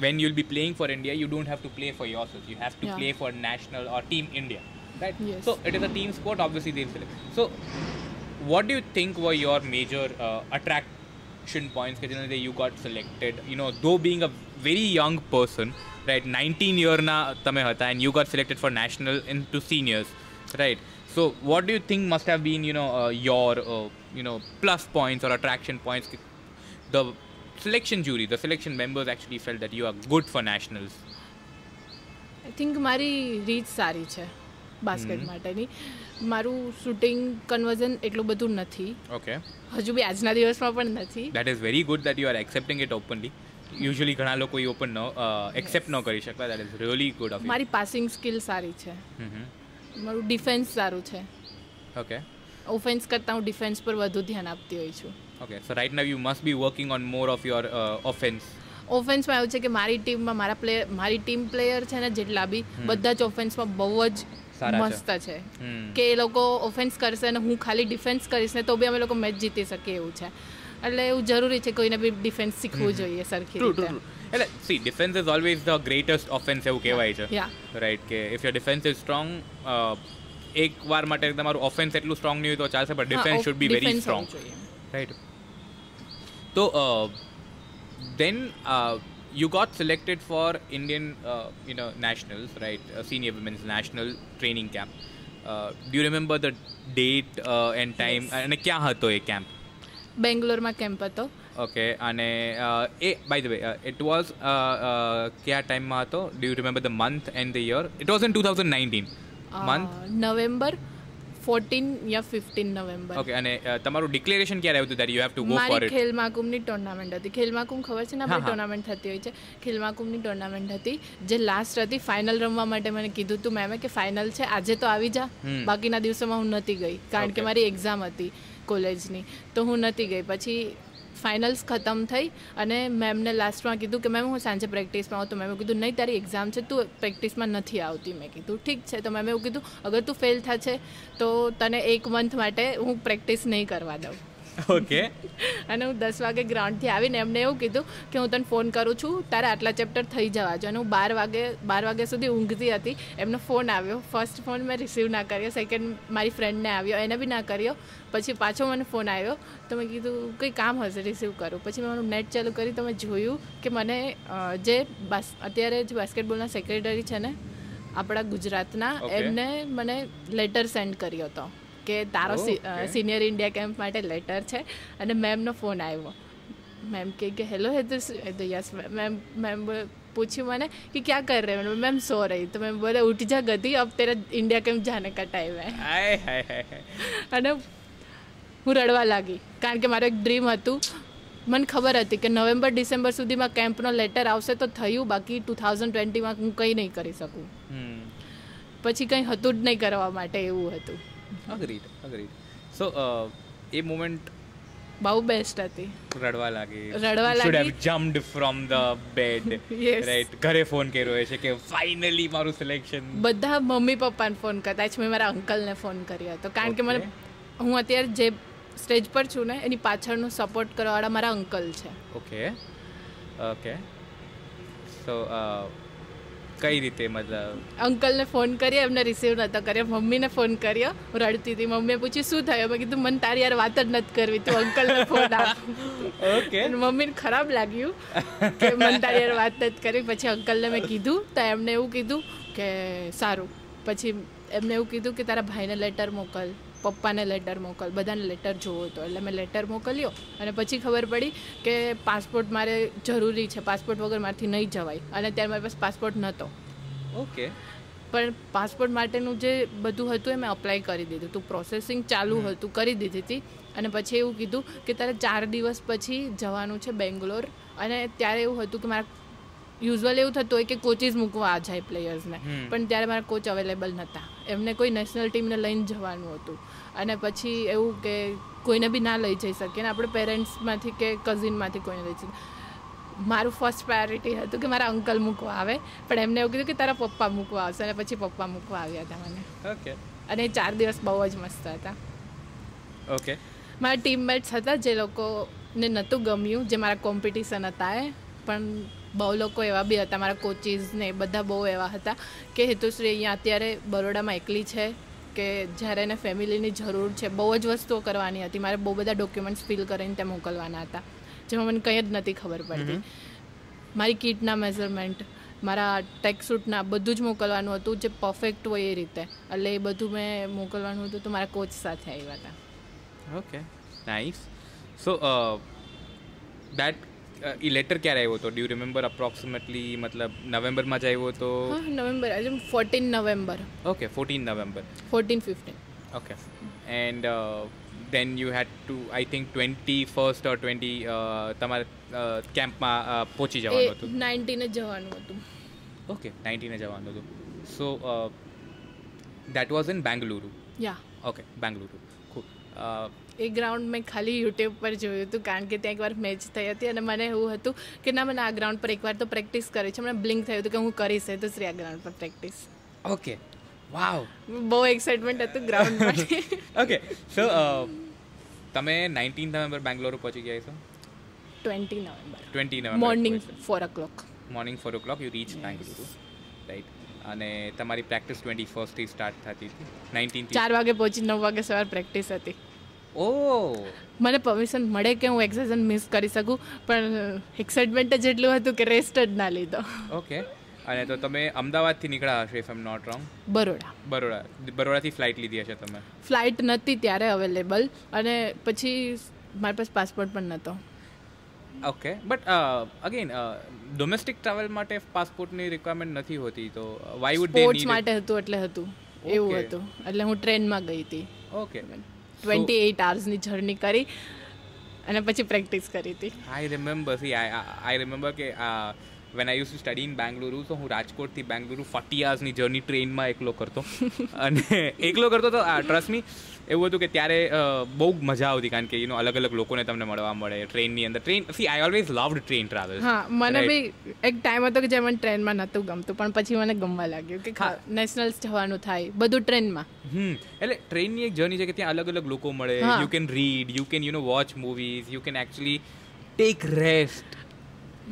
when you'll be playing for India you don't have to play for your you have to play for national or team India right Yes. So it is a team sport. Obviously, they select so what do you think were your major uh, attraction points કે you got selected you know though being a very young person right 19 year na tame hata, and you got selected for national into seniors right so what do you think must have been you know uh, your uh, you know plus points or attraction points the selection jury the selection members actually felt that you are good for nationals I think મારી reach સારી છે basket માટેની. મારું shooting conversion એટલું બધું નથી. Okay. હજુ બી આજના દિવસમાં પણ નથી. That is very good that you are accepting it openly usually ઘણા લોકો એ ઓપન ન એક્સેપ્ટ ન કરી શકતા. That is really good of મારી પાસિંગ સ્કિલ સારી છે. મારું ડિફેન્સ સારું છે. ઓકે ઓફેન્સ કરતાં હું ડિફેન્સ પર વધુ ધ્યાન આપતી હોઈ છું. Okay so right now you must be working on more of your offence ઓફેન્સમાં એવું છે કે મારી ટીમમાં મારા પ્લેયર મારી ટીમ પ્લેયર છે ને જેટલા બી બધા જ ઓફેન્સમાં બહુ જ સારા મસ્ત છે. કે એ લોકો ઓફેન્સ કરશે અને હું ખાલી ડિફેન્સ કરીશ ને તો બી અમે લોકો મેચ જીતી શકીએ એવું છે. એટલે એવું જરૂરી છે કોઈને બી ડિફેન્સ શીખવું જોઈએ સરખી રીતે. એટલે see defence is always the greatest offence એવું કહેવાય છે. રાઈટ કે if your defence is uh, એક વાર માટે તમારું ઓફેન્સ એટલું સ્ટ્રોંગ નહીં હોય તો ચાલશે પણ defence should be very strong right તો then you got selected for indian uh, you know nationals right uh, senior women's national training camp uh, do you remember the date uh, and time અને ક્યાં હતો એ camp બેંગ્લોરમાં camp હતો okay અને uh, A by the way it was કયા ટાઈમમાં હતો do you remember the month and the year it was in two thousand nineteen month November Fourteen yeah fifteen November okay અને તમારું declaration ક્યારે આવ્યું હતું you have to go for ખેલ મહાકુંભની ટુર્નામેન્ટ હતી. ખેલ મહાકુંભ ખબર છે ને આપણે ટુર્નામેન્ટ થતી હોય છે? ખેલ મહાકુંભની ટુર્નામેન્ટ હતી જે લાસ્ટ હતી ફાઇનલ રમવા માટે મને કીધું હતું મેમે કે ફાઇનલ છે આજે તો આવી જા. બાકીના દિવસોમાં હું નહોતી ગઈ કારણ કે મારી એક્ઝામ હતી કોલેજની તો હું નહોતી ગઈ. પછી ફાઇનલ્સ ખતમ થઈ અને મેમને લાસ્ટમાં કીધું કે મેમ હું સાંજે પ્રેક્ટિસમાં આવું. તો મેમે કીધું, નહીં, તારી એક્ઝામ છે, તું પ્રેક્ટિસમાં નથી આવતી. મેં કીધું, ઠીક છે. તો મેમ એવું કીધું, અગર તું ફેલ થશે, તો તને એક મંથ માટે હું પ્રેક્ટિસ નહીં કરવા દઉં. ઓકે અને હું દસ વાગે ગ્રાઉન્ડથી આવીને એમને એવું કીધું કે હું તને ફોન કરું છું તારા આટલા ચેપ્ટર થઈ જવા જો. અને હું બાર વાગે બાર વાગ્યા સુધી ઊંઘતી હતી. એમનો ફોન આવ્યો. ફર્સ્ટ ફોન મેં રિસીવ ના કર્યો. સેકન્ડ મારી ફ્રેન્ડને આવ્યો. એને બી ના કર્યો. પછી પાછો મને ફોન આવ્યો. તો મેં કીધું કંઈ કામ હશે રિસીવ કરું પછી મેં મારું નેટ ચાલુ કરી તો મેં જોયું કે મને જે અત્યારે જે બાસ્કેટબોલના સેક્રેટરી છે ને આપણા ગુજરાતના. એમને મને લેટર સેન્ડ કર્યો હતો. કે તારો Okay. સિનિયર ઇન્ડિયા કેમ્પ માટે લેટર છે અને મેમનો ફોન આવ્યો મેમ કહે કે હેલો હેતુ તો યસ મેમ મેમ પૂછ્યું મને કે ક્યાં કર રહે हो?" मैम सो रही तो मैं बोले उठ जा गधी अब तेरा इंडिया कैंप जाने का टाइम है હાય હાય હાય હાય અને હું રડવા લાગી કારણ કે મારું એક ડ્રીમ હતું મને ખબર હતી કે નવેમ્બર ડિસેમ્બર સુધીમાં કેમ્પનો લેટર આવશે તો થયું બાકી ટુ થાઉઝન્ડ ટ્વેન્ટીમાં હું કંઈ નહીં કરી શકું હમ પછી કંઈ હતું જ નહીં કરવા માટે એવું હતું અગ્રીડ અગ્રીડ સો એ મોમેન્ટ બહુ બેસ્ટ હતી રડવા લાગી. રડવા શુડ હેવ લાગી. Jumped from the bed. Right ઘરે ફોન કર્યો છે કે ફાઇનલી મારું સિલેક્શન બધા મમ્મી પપ્પાને ફોન કરતા છે મેં મારા અંકલને ફોન કર્યો હતો. કારણ કે મને હું અત્યારે જે સ્ટેજ પર છું ને એની પાછળનું સપોર્ટ કરવાવાળા મારા અંકલ છે. ઓકે ઓકે સો કઈ રીતે મતલબ? અંકલને ફોન કર્યો એમને રિસીવ નહોતો કર્યો. મમ્મીને ફોન કર્યો. હું રડતી હતી. મમ્મીએ પૂછ્યું શું થયું? મેં કીધું મને તારી યાર વાત જ નથી કરવી. તું અંકલને ફોન આપ. ઓકે મમ્મીને ખરાબ લાગ્યું કે મને તારી યાર વાત નથી કરવી. પછી અંકલને મેં કીધું તો એમને એવું કીધું કે સારું. પછી એમને એવું કીધું કે તારા ભાઈને લેટર મોકલ. પપ્પાને લેટર મોકલ બધાને લેટર જોવો હતો એટલે મેં લેટર મોકલ્યો અને પછી ખબર પડી કે પાસપોર્ટ મારે જરૂરી છે. પાસપોર્ટ વગર મારાથી નહીં જવાય. અને ત્યારે મારી પાસે પાસપોર્ટ નહોતો ઓકે પણ પાસપોર્ટ માટેનું જે બધું હતું એ મેં અપ્લાય કરી દીધું. હતું પ્રોસેસિંગ ચાલુ હતું કરી દીધી હતી અને પછી એવું કીધું કે તારે ચાર દિવસ પછી જવાનું છે બેંગ્લોર. અને ત્યારે એવું હતું કે મારા યુઝવલ એવું થતું હોય કે કોચિસ મૂકવા આ જાય પ્લેયર્સને પણ ત્યારે મારા કોચ અવેલેબલ નહોતા એમને કોઈ નેશનલ ટીમને લઈને જવાનું હતું. અને પછી એવું કે કોઈને બી ના લઈ જઈ શકીએ ને આપણે પેરેન્ટ્સમાંથી કે કઝિનમાંથી કોઈને લઈ જઈએ મારું ફર્સ્ટ પ્રાયોરિટી હતું કે મારા અંકલ મૂકવા આવે પણ એમને એવું કીધું કે તારા પપ્પા મૂકવા આવશે અને પછી પપ્પા મૂકવા આવ્યા હતા મને. ઓકે અને એ ચાર દિવસ બહુ જ મસ્ત હતા. ઓકે મારા ટીમમેટ્સ હતા જે લોકોને નહોતું ગમ્યું જે મારા કોમ્પિટિશન હતા એ પણ બહુ લોકો એવા બી હતા મારા કોચિસ ને એ બધા બહુ એવા હતા કે હેતુશ્રી અહીંયા અત્યારે બરોડામાં એકલી છે. કે જ્યારે એને ફેમિલીની જરૂર છે બહુ જ વસ્તુઓ કરવાની હતી. મારે બહુ બધા ડોક્યુમેન્ટ્સ ફિલ કરીને ત્યાં મોકલવાના હતા જેમાં મને કંઈ જ નથી ખબર પડતી. મારી કીટના મેઝરમેન્ટ મારા ટેક સૂટના બધું જ મોકલવાનું હતું જે પરફેક્ટ હોય એ રીતે. એટલે એ બધું મેં મોકલવાનું હતું તો મારા કોચ સાથે આવ્યા હતા. ઓકે નાઇસ સો દેટ એ લેટર ક્યારે આવ્યો હતો? ડ્યુ રિમેમ્બર અપ્રોક્સિમેટલી મતલબ નવેમ્બરમાં જ આવ્યો હતો? નવેમ્બર. આજે fourteen November. Okay fourteen November. Fourteen fifteen okay and then you had to I think twenty first or twenty તમારે કેમ્પમાં પહોંચી જવાનું હતું. નાઇન્ટીને જવાનું હતું. ઓકે નાઇન્ટીને જવાનું હતું. So that was in Bengaluru yeah okay Bengaluru ખૂબ એ ગ્રાઉન્ડ મેં ખાલી યુટ્યુબ પર જોયું હતું કારણ કે ત્યાં એકવાર મેચ થઈ હતી અને મને એવું હતું કે ના મને આ ગ્રાઉન્ડ પર એકવાર તો પ્રેક્ટિસ કરી છે. મને બ્લિંક થયું હતું કે હું કરીશ તો શ્રી આ ગ્રાઉન્ડ પર પ્રેક્ટિસ ઓકે વાવ બહુ એક્સાઇટમેન્ટ હતું ગ્રાઉન્ડ માટે. ઓકે સો તમે નાઇન્ટીન નવેમ્બર બેંગ્લોર પહોંચી ગયા છો? Twenty November twenty November morning four o'clock morning four o'clock you reach Bangalore right અને તમારી પ્રેક્ટિસ ટ્વેન્ટી ફર્સ્ટથી સ્ટાર્ટ થતી હતી. નાઇન્ટીન ચાર વાગે પહોંચી નવ વાગે સવાર પ્રેક્ટિસ હતી. ઓ મને પરમિશન મળે કે હું એક્સરસાઇઝ મિસ કરી શકું પણ એક્સાઇટમેન્ટ જ એટલું હતું કે રેસ્ટ જ ના લીધો. ઓકે અને તો તમે અમદાવાદથી નીકળ્યા હશો if am not wrong Baroda. Baroda. બરોડાથી flight લીધી હશે તમે? ફ્લાઇટ નહોતી ત્યારે અવેલેબલ અને પછી મારી પાસે પાસપોર્ટ પણ નહોતો okay but again domestic travel માટે પાસપોર્ટની રિક્વાયરમેન્ટ નથી હોતી તો વાય વુડ દે માટે હતું એટલે હતું. એવું હતું. એટલે હું ટ્રેનમાં ગઈ હતી. ઓકે ટ્વેન્ટી એઇટ આવર્સની જર્ની કરી અને પછી પ્રેક્ટિસ કરી હતી. I remember see I remember કે when I use to study in Bengaluru તો હું રાજકોટથી બેંગલુરુ ફોર્ટી આવર્સની જર્ની ટ્રેનમાં એકલો કરતો. અને એકલો કરતો તો ટ્રસ્ટ મી એવું હતું કે ત્યારે બહુ મજા આવતી કારણ કે એનો અલગ અલગ લોકોને તમને મળવા મળે ટ્રેનની અંદર. Train see I always loved train travel હા મને બી એક ટાઈમ હતો કે જે મને ટ્રેનમાં નહોતું ગમતું પણ પછી મને ગમવા લાગ્યું કે નેશનલ્સ જવાનું થાય બધું ટ્રેનમાં. હમ એટલે ટ્રેનની એક જર્ની છે કે ત્યાં અલગ અલગ લોકો મળે you can read you can you know watch movies you can actually take rest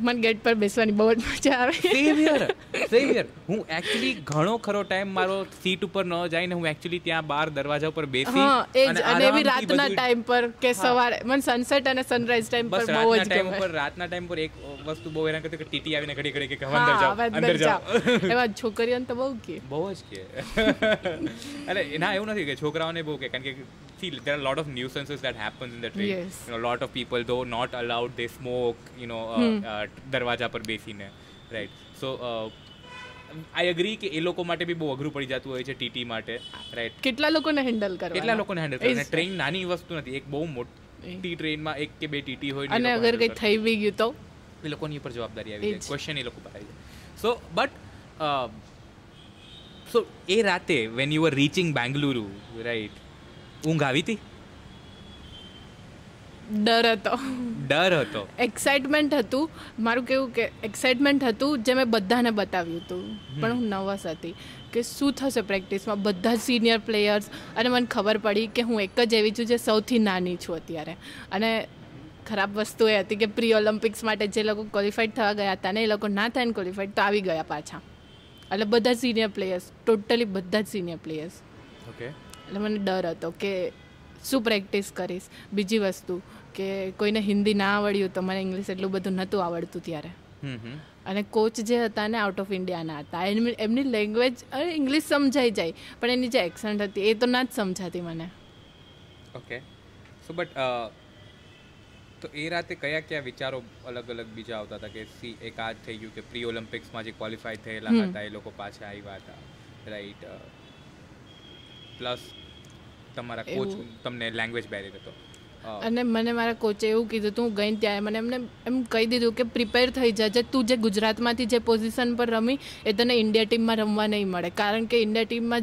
મને ગેટ પર બેસવાની બહુ જ મજા આવે. સેમ યર સેમ યર હું એકચ્યુઅલી ઘણો ખરો ટાઈમ મારો સીટ ઉપર ન જઈને હું એકચ્યુઅલી ત્યાં બહાર દરવાજા ઉપર બેસી અને અને એવી રાતના ટાઈમ પર કે સવારે મને સનસેટ અને સનરાઈઝ ટાઈમ પર બહુ જ ટાઈમ ઉપર રાતના ટાઈમ પર એક વસ્તુ બહુ એના કરતા કે ટીટી આવીને ઘડી ઘડી કે અંદર જાઓ અંદર જાઓ. એમાં છોકરીઓને તો બહુ કે. બહુ જ કે. અરે ના એવું નથી કે છોકરાઓને બહુ કે કારણ કે see there are a lot of nuisances that happens in the train. Yes. you know a lot of people though not allowed they smoke you know uh, uh, દરવાજા પર બેસીને રાઈટ સો આઈ અગ્રી કે એ લોકો માટે બી બહુ અઘરું પડી જતું હોય છે ટીટી માટે રાઈટ કેટલા લોકોને હેન્ડલ કરવા કેટલા લોકોને હેન્ડલ કરે ટ્રેન નાની વસ્તુ નથી એક બહુ મોટી ટ્રેનમાં એક કે બે ટીટી હોય અને અગર કંઈ થઈ બી ગયું તો? એ લોકોની ઉપર જવાબદારી આવી જાય. ક્વેશ્ચન એ લોકો પર આવી જાય. સો બટ સો એ રાતે when you are reaching Bengaluru right ઊંઘ આવી હતી? ડર હતો. ડર હતો. એક્સાઇટમેન્ટ હતું. મારું કેવું કે એક્સાઇટમેન્ટ હતું જે મેં બધાને બતાવ્યું હતું. પણ હું નર્વસ હતી કે શું થશે પ્રેક્ટિસમાં બધા સિનિયર પ્લેયર્સ અને મને ખબર પડી કે હું એક જ એવી છું જે સૌથી નાની છું અત્યારે. અને ખરાબ વસ્તુ એ હતી કે પ્રી ઓલિમ્પિક્સ માટે જે લોકો ક્વોલિફાઈડ થવા ગયા હતા ને એ લોકો ના થઈને ક્વોલિફાઈડ તો આવી ગયા પાછા. એટલે બધા સિનિયર પ્લેયર્સ ટોટલી બધા જ સિનિયર પ્લેયર્સ ઓકે એટલે મને ડર હતો કે શું પ્રેક્ટિસ કરીશ બીજી વસ્તુ કે કોઈને હિન્દી ના આવડ્યું તો મને ઇંગ્લિશ એટલું બધું નહોતું આવડતું ત્યારે. અને કોચ જે હતા ને આઉટ ઓફ ઇન્ડિયાના હતા એમની એમની લેંગ્વેજ ઇંગ્લિશ સમજાઈ જાય પણ એની જે એક્સન્ટ હતી એ તો ના જ સમજાતી મને. ઓકે સો બટ તો એ રાતે કયા કયા વિચારો અલગ અલગ બીજા આવતા હતા કે સી એક આ જ થઈ ગયું કે પ્રી ઓલિમ્પિક્સમાં જે ક્વોલિફાય થયેલા હતા એ લોકો પાછા આવ્યા હતા. રાઈટ પ્લસ તમારા કોચ. તમને લેંગ્વેજ બેરિયર હતો. અને મને મારા કોચે એવું કીધું તું ગઈ ત્યારે મને એમને એમ કહી દીધું કે પ્રિપેર થઈ જજે તું જે ગુજરાતમાંથી જે પોઝિશન પર રમી એ તને ઇન્ડિયા ટીમમાં રમવા નહીં મળે. કારણ કે ઇન્ડિયા ટીમમાં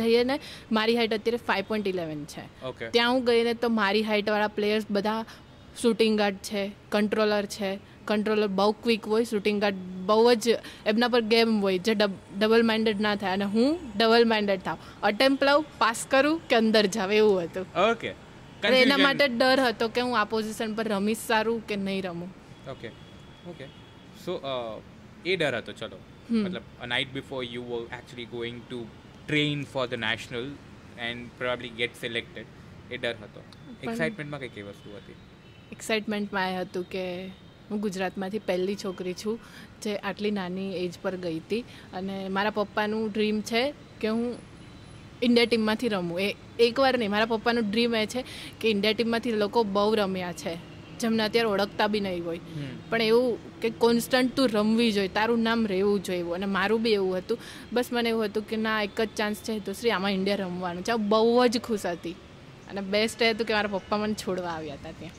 જઈએ ને મારી હાઇટ અત્યારે ફાઇવ પોઈન્ટ ઇલેવન છે. ત્યાં હું ગઈને તો મારી હાઇટવાળા પ્લેયર્સ બધા શૂટિંગ ગાર્ડ છે કંટ્રોલર છે. કંટ્રોલર બહુ ક્વિક હોય શૂટિંગ ગાર્ડ બહુ જ એમના પર ગેમ હોય જે ડબલ માઇન્ડેડ ના થાય. અને હું ડબલ માઇન્ડેડ થાઉં અટેમ્પ લઉં પાસ કરું કે અંદર જાવ એવું હતું. ઓકે એના માટે ડર હતો કે હું આ પોઝિશન પર રમીશ સારું કે નહીં રમું. ઓકે ઓકે સો એ ડર હતો ચલો. મતલબ night before you were actually going to train for the national and probably get selected એ ડર હતો. એક્સાઇટમેન્ટમાં કઈ કઈ વસ્તુ હતી? એક્સાઇટમેન્ટમાં એ હતું કે હું ગુજરાતમાંથી પહેલી છોકરી છું જે આટલી નાની એજ પર ગઈ હતી અને મારા પપ્પાનું ડ્રીમ છે કે હું ઇન્ડિયા ટીમમાંથી રમવું એ એકવાર નહીં મારા પપ્પાનું ડ્રીમ એ છે કે ઇન્ડિયા ટીમમાંથી લોકો બહુ રમ્યા છે. જેમને અત્યારે ઓળખતા બી નહીં હોય. પણ એવું કે કોન્સ્ટન્ટ તું રમવી જોઈએ તારું નામ રહેવું જોઈએ અને મારું બી એવું હતું. બસ મને એવું હતું કે ના એક જ ચાન્સ છે. તો શ્રી આમાં ઇન્ડિયા રમવાનું. છે બહુ જ ખુશ હતી. અને બેસ્ટ એ હતું કે મારા પપ્પા મને છોડવા આવ્યા હતા ત્યાં.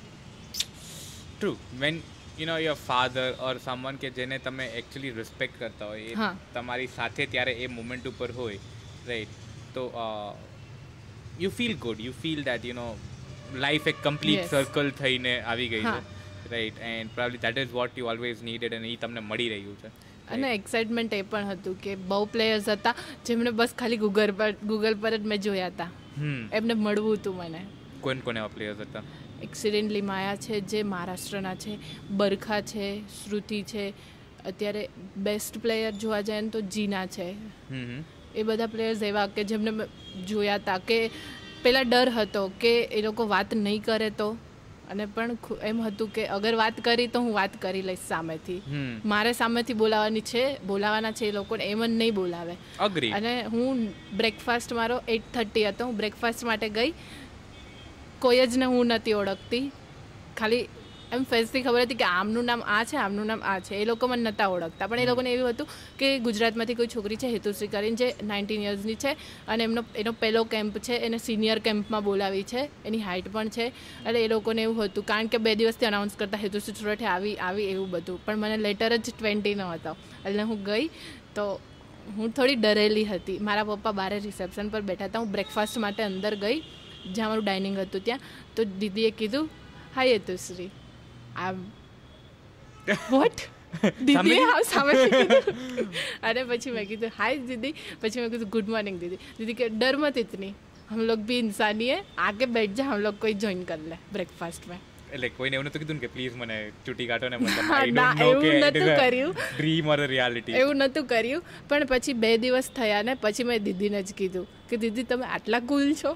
True when you know your father or someone કે જેને તમે એકચ્યુઅલી રિસ્પેક્ટ કરતા હોય એ. તમારી સાથે ત્યારે એ મોમેન્ટ ઉપર હોય રાઈટ તો you feel good you feel that you know life એક કમ્પ્લીટ સર્કલ થઈને આવી ગઈ છે. Right and probably that is what you always needed અને એ તમને મળી રહ્યું છે. અને એક્સાઇટમેન્ટ એ પણ હતું કે બહુ પ્લેયર્સ હતા જેમણે બસ ખાલી ગૂગલ પર ગૂગલ પર જ મેં જોયા હતા. એમને મળવું હતું મને. કોણ કોણ એવા પ્લેયર્સ હતા? એક્સિડેન્ટલી માયા છે જે મહારાષ્ટ્રના છે બરખા છે શ્રુતિ છે. અત્યારે બેસ્ટ પ્લેયર જોવા જાય ને તો જીના છે. હમ. એ બધા પ્લેયર્સ એવા કે જેમને જોયા હતા કે પહેલાં ડર હતો કે એ લોકો વાત નહીં કરે તો. અને પણ એમ હતું કે અગર વાત કરી તો હું વાત કરી લઈશ સામેથી. મારે સામેથી બોલાવવાની છે બોલાવાના છે એ લોકોને એમ જ નહીં બોલાવે. અને હું બ્રેકફાસ્ટ મારો એટ થર્ટી હતો. હું બ્રેકફાસ્ટ માટે ગઈ. કોઈ જ ને હું નથી ઓળખતી. ખાલી એમ ફેસથી ખબર હતી કે આમનું નામ આ છે આમનું નામ આ છે. એ લોકો મને નહોતા ઓળખતા. પણ એ લોકોને એવું હતું કે ગુજરાતમાંથી કોઈ છોકરી છે હેતુશ્રી કરીને જે નાઇન્ટીન યર્સની છે અને એમનો એનો પહેલો કેમ્પ છે એને સિનિયર કેમ્પમાં બોલાવી છે. એની હાઇટ પણ છે. એટલે એ લોકોને એવું હતું. કારણ કે બે દિવસથી અનાઉન્સ કરતા હેતુશ્રી સુરઠે આવી આવી એવું બધું. પણ મને લેટર જ ટ્વેન્ટીનો હતો. એટલે હું ગઈ તો હું થોડી ડરેલી હતી. મારા પપ્પા બારે રિસેપ્શન પર બેઠા હતા. હું બ્રેકફાસ્ટ માટે અંદર ગઈ જ્યાં મારું ડાઇનિંગ હતું ત્યાં. તો દીદીએ કીધું હાય યતુશ્રી આમ વોટ દીદીએ હા સામેથી કીધું અને પછી મેં કીધું હાય દીદી પછી મેં કીધું ગુડ મોર્નિંગ દીદી દીદી કે डर मत इतनी हम लोग भी इंसान ही है आके बैठ जा हम लोग कोई ज्वाइन कर ले ब्रेकफास्ट में એટલે કોઈને એવું નતું કીધું ને કે પ્લીઝ મને ચૂંટી કાઢો ને મતલબ હા, આઈ ના, ડોન્ટ નો એવું કે નહોતું કર્યું. ડ્રીમ ઓર રિયાલિટી એવું નહોતું કર્યું પણ પછી બે દિવસ થયા ને પછી મેં દીદીને જ કીધું કે દીદી તમે આટલા કુલ છો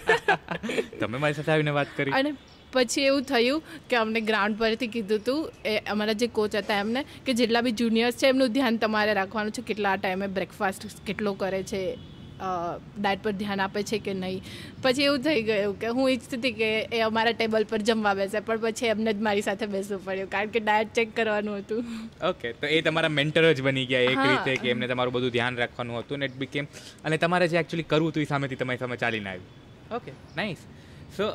તમે મારી સાથે આવીને વાત કરી અને પછી એવું થયું કે અમને ગ્રાઉન્ડ પરથી કીધું હતું એ અમારા જે કોચ હતા એમને કે જેટલા બી જુનિયર્સ છે એમનું ધ્યાન તમારે રાખવાનું છે કેટલા ટાઈમે બ્રેકફાસ્ટ કેટલો કરે છે ડાયટ પર ધ્યાન આપે છે કે નહીં. પછી એવું થઈ ગયું કે હું ઈચ્છતી હતી કે એ અમારા ટેબલ પર જમવા બેસે પણ પછી એમને જ મારી સાથે બેસવું પડ્યું કારણ કે ડાયટ ચેક કરવાનું હતું. ઓકે તો એ તમારા મેન્ટર જ બની ગયા એક રીતે કે એમને તમારું બધું ધ્યાન રાખવાનું હતું ને ઇટ બીકેમ અને તમારે જે એકચ્યુઅલી કરવું હતું એ સામેથી તમારી સામે ચાલીને આવ્યું. Okay nice so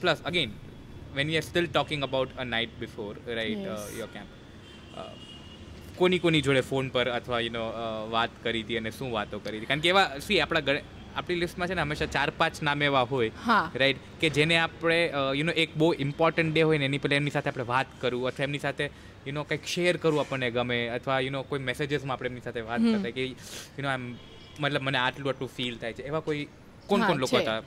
plus again when you are still talking about a night before right Yes. Your camp કોની કોની જોડે ફોન પર અથવા યુ નો વાત કરી હતી અને શું વાતો કરી હતી? કારણ કે એવા સી આપણા ઘરે આપણી લિસ્ટમાં છે ને હંમેશા ચાર પાંચ નામ એવા હોય રાઈટ કે જેને આપણે યુ નો એક બહુ ઇમ્પોર્ટન્ટ ડે હોય ને એની પહેલાં એમની સાથે આપણે વાત કરવું અથવા એમની સાથે યુ નો કંઈક શેર કરવું આપણને ગમે અથવા યુ નો કોઈ મેસેજીસમાં આપણે એમની સાથે વાત. કરતા કે યુ નો આમ મતલબ મને આટલું આટલું ફીલ થાય છે. એવા કોઈ કોણ કોણ લોકો હતા?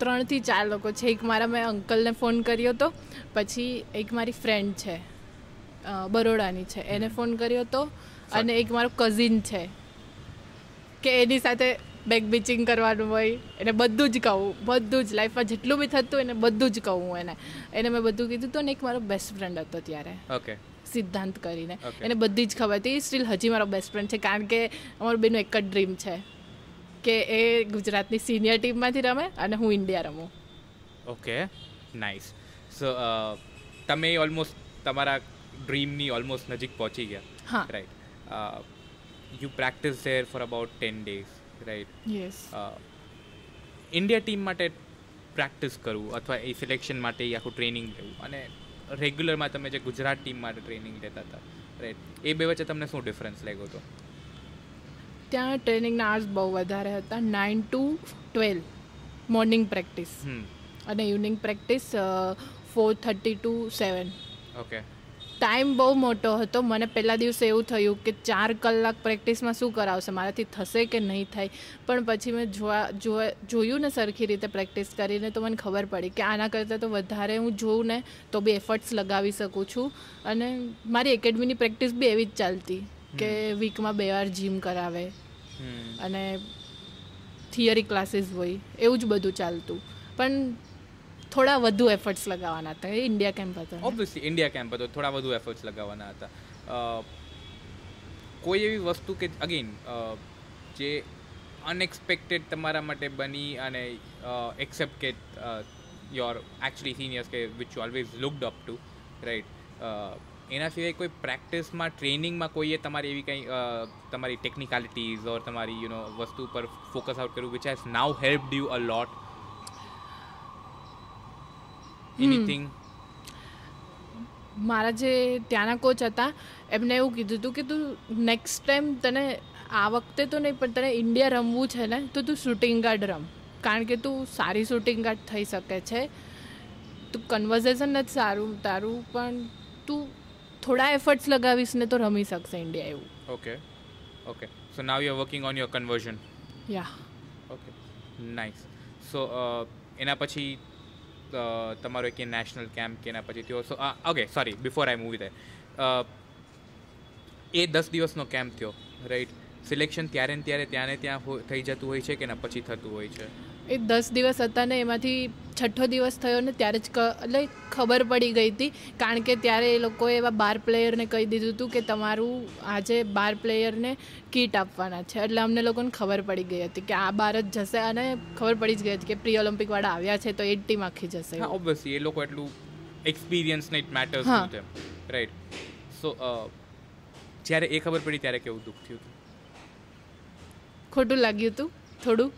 ત્રણથી ચાર લોકો છે. એક મારા મેં અંકલને ફોન કર્યો હતો પછી એક મારી ફ્રેન્ડ છે બરોડાની છે. એને ફોન કર્યો હતો અને એક મારો કઝિન છે કે એની સાથે બેક બીચિંગ કરવાનું હોય. એને બધું જ કહું બધું જ લાઈફમાં જેટલું બી થતું એને બધું જ કહું હું એને. એને મેં બધું કીધું હતું ને એક મારો બેસ્ટ ફ્રેન્ડ હતો ત્યારે. ઓકે. સિદ્ધાંત કરીને. એને બધી જ ખબર હતી. સ્ટીલ હજી મારો બેસ્ટ ફ્રેન્ડ છે કારણ કે અમારું બેનું એક જ ડ્રીમ છે. કે એ ગુજરાતની સિનિયર ટીમમાંથી રમે અને હું ઇન્ડિયા રમું. ઓકે નાઇસ સો તમે ઓલમોસ્ટ તમારા ડ્રીમની ઓલમોસ્ટ નજીક પહોંચી ગયા. હા. Right you practice there for about ten days right yes India team માટે પ્રેક્ટિસ કરવું અથવા એ સિલેક્શન માટે આખું ટ્રેનિંગ લેવું અને રેગ્યુલરમાં તમે જે ગુજરાત ટીમ માટે ટ્રેનિંગ લેતા હતા રાઈટ એ બે વચ્ચે તમને શું ડિફરન્સ લાગ્યો હતો? ત્યાં ટ્રેનિંગના આર્સ બહુ વધારે હતા nine to twelve morning practice અને evening practice four thirty to seven okay time બહુ મોટો હતો. મને પહેલા દિવસે એવું થયું કે ચાર કલાક પ્રેક્ટિસમાં શું કરાવશે? મારાથી થશે કે નહીં થાય? પણ પછી મેં જોવા જોવા જોયું ને સરખી રીતે પ્રેક્ટિસ કરીને તો મને ખબર પડી કે આના કરતાં તો વધારે હું જોઉં ને તો બી એફર્ટ્સ લગાવી શકું છું. અને મારી એકેડમીની પ્રેક્ટિસ બી એવી જ ચાલતી. કે વીકમાં બે વાર જીમ કરાવે. અને થિયરી ક્લાસીસ હોય એવું જ બધું ચાલતું. પણ થોડા વધુ એફર્ટ્સ લગાવવાના હતા એ ઇન્ડિયા કેમ્પ હતો. ઓબ્વિયસલી ઇન્ડિયા કેમ્પ હતો થોડા વધુ એફર્ટ્સ લગાવવાના હતા. કોઈ એવી વસ્તુ કે અગેન જે અનએક્સપેક્ટેડ તમારા માટે બની અને એક્સેપ્ટ કે યોર એકચ્યુઅલી સિનિયર્સ કે which you always looked up to right એના સિવાય કોઈ પ્રેક્ટિસમાં ટ્રેનિંગમાં કોઈએ તમારી એવી કંઈ તમારી ટેકનિકાલિટીઝ ઓર તમારી યુ નો વસ્તુ પર ફોકસ આઉટ કર્યું which has now help you a lot anything મારા જે ત્યાંના કોચ હતા એમને એવું કીધું હતું કે તું નેક્સ્ટ ટાઈમ તને આ વખતે તો નહીં પણ તને ઇન્ડિયા રમવું છે ને તો તું શૂટિંગ ગાર્ડ રમ. કારણ કે તું સારી શૂટિંગ ગાર્ડ થઈ શકે છે. તું કન્વર્ઝેશન નથી સારું તારું પણ તું થોડા એફર્ટ્સ લગાવીશ ને તો રમી શકશે ઇન્ડિયા એવું. Okay okay so now you are working on your conversion yeah okay nice so એના પછી તમારો એક નેશનલ કેમ્પ કે એના પછી થયો. So okay sorry before I movie દે એ દસ દિવસનો કેમ્પ થયો રાઈટ સિલેક્શન ત્યારે ને ત્યારે ત્યાં ને ત્યાં થઈ જતું હોય છે કે એના પછી થતું હોય છે? એ દસ દિવસ હતા ને એમાંથી છઠ્ઠો દિવસ થયો ને ત્યારે જ એટલે ખબર પડી ગઈ હતી. કારણ કે ત્યારે એ લોકોએ એવા બાર પ્લેયરને કહી દીધું હતું કે તમારું આજે બાર પ્લેયરને કીટ આપવાના છે. એટલે અમને લોકોને ખબર પડી ગઈ હતી કે આ બાર જ જશે અને ખબર પડી જ ગઈ હતી કે પ્રી ઓલિમ્પિકવાળા આવ્યા છે તો એ ટીમ આખી જશે. ઓબ્વિયસલી એ લોકો એટલું એક્સપિરિયન્સ ને ઇટ મેટર્સ. રાઈટ સો જ્યારે એ ખબર પડી ત્યારે કેવું દુઃખ થયું હતું? ખોટું લાગ્યું હતું થોડું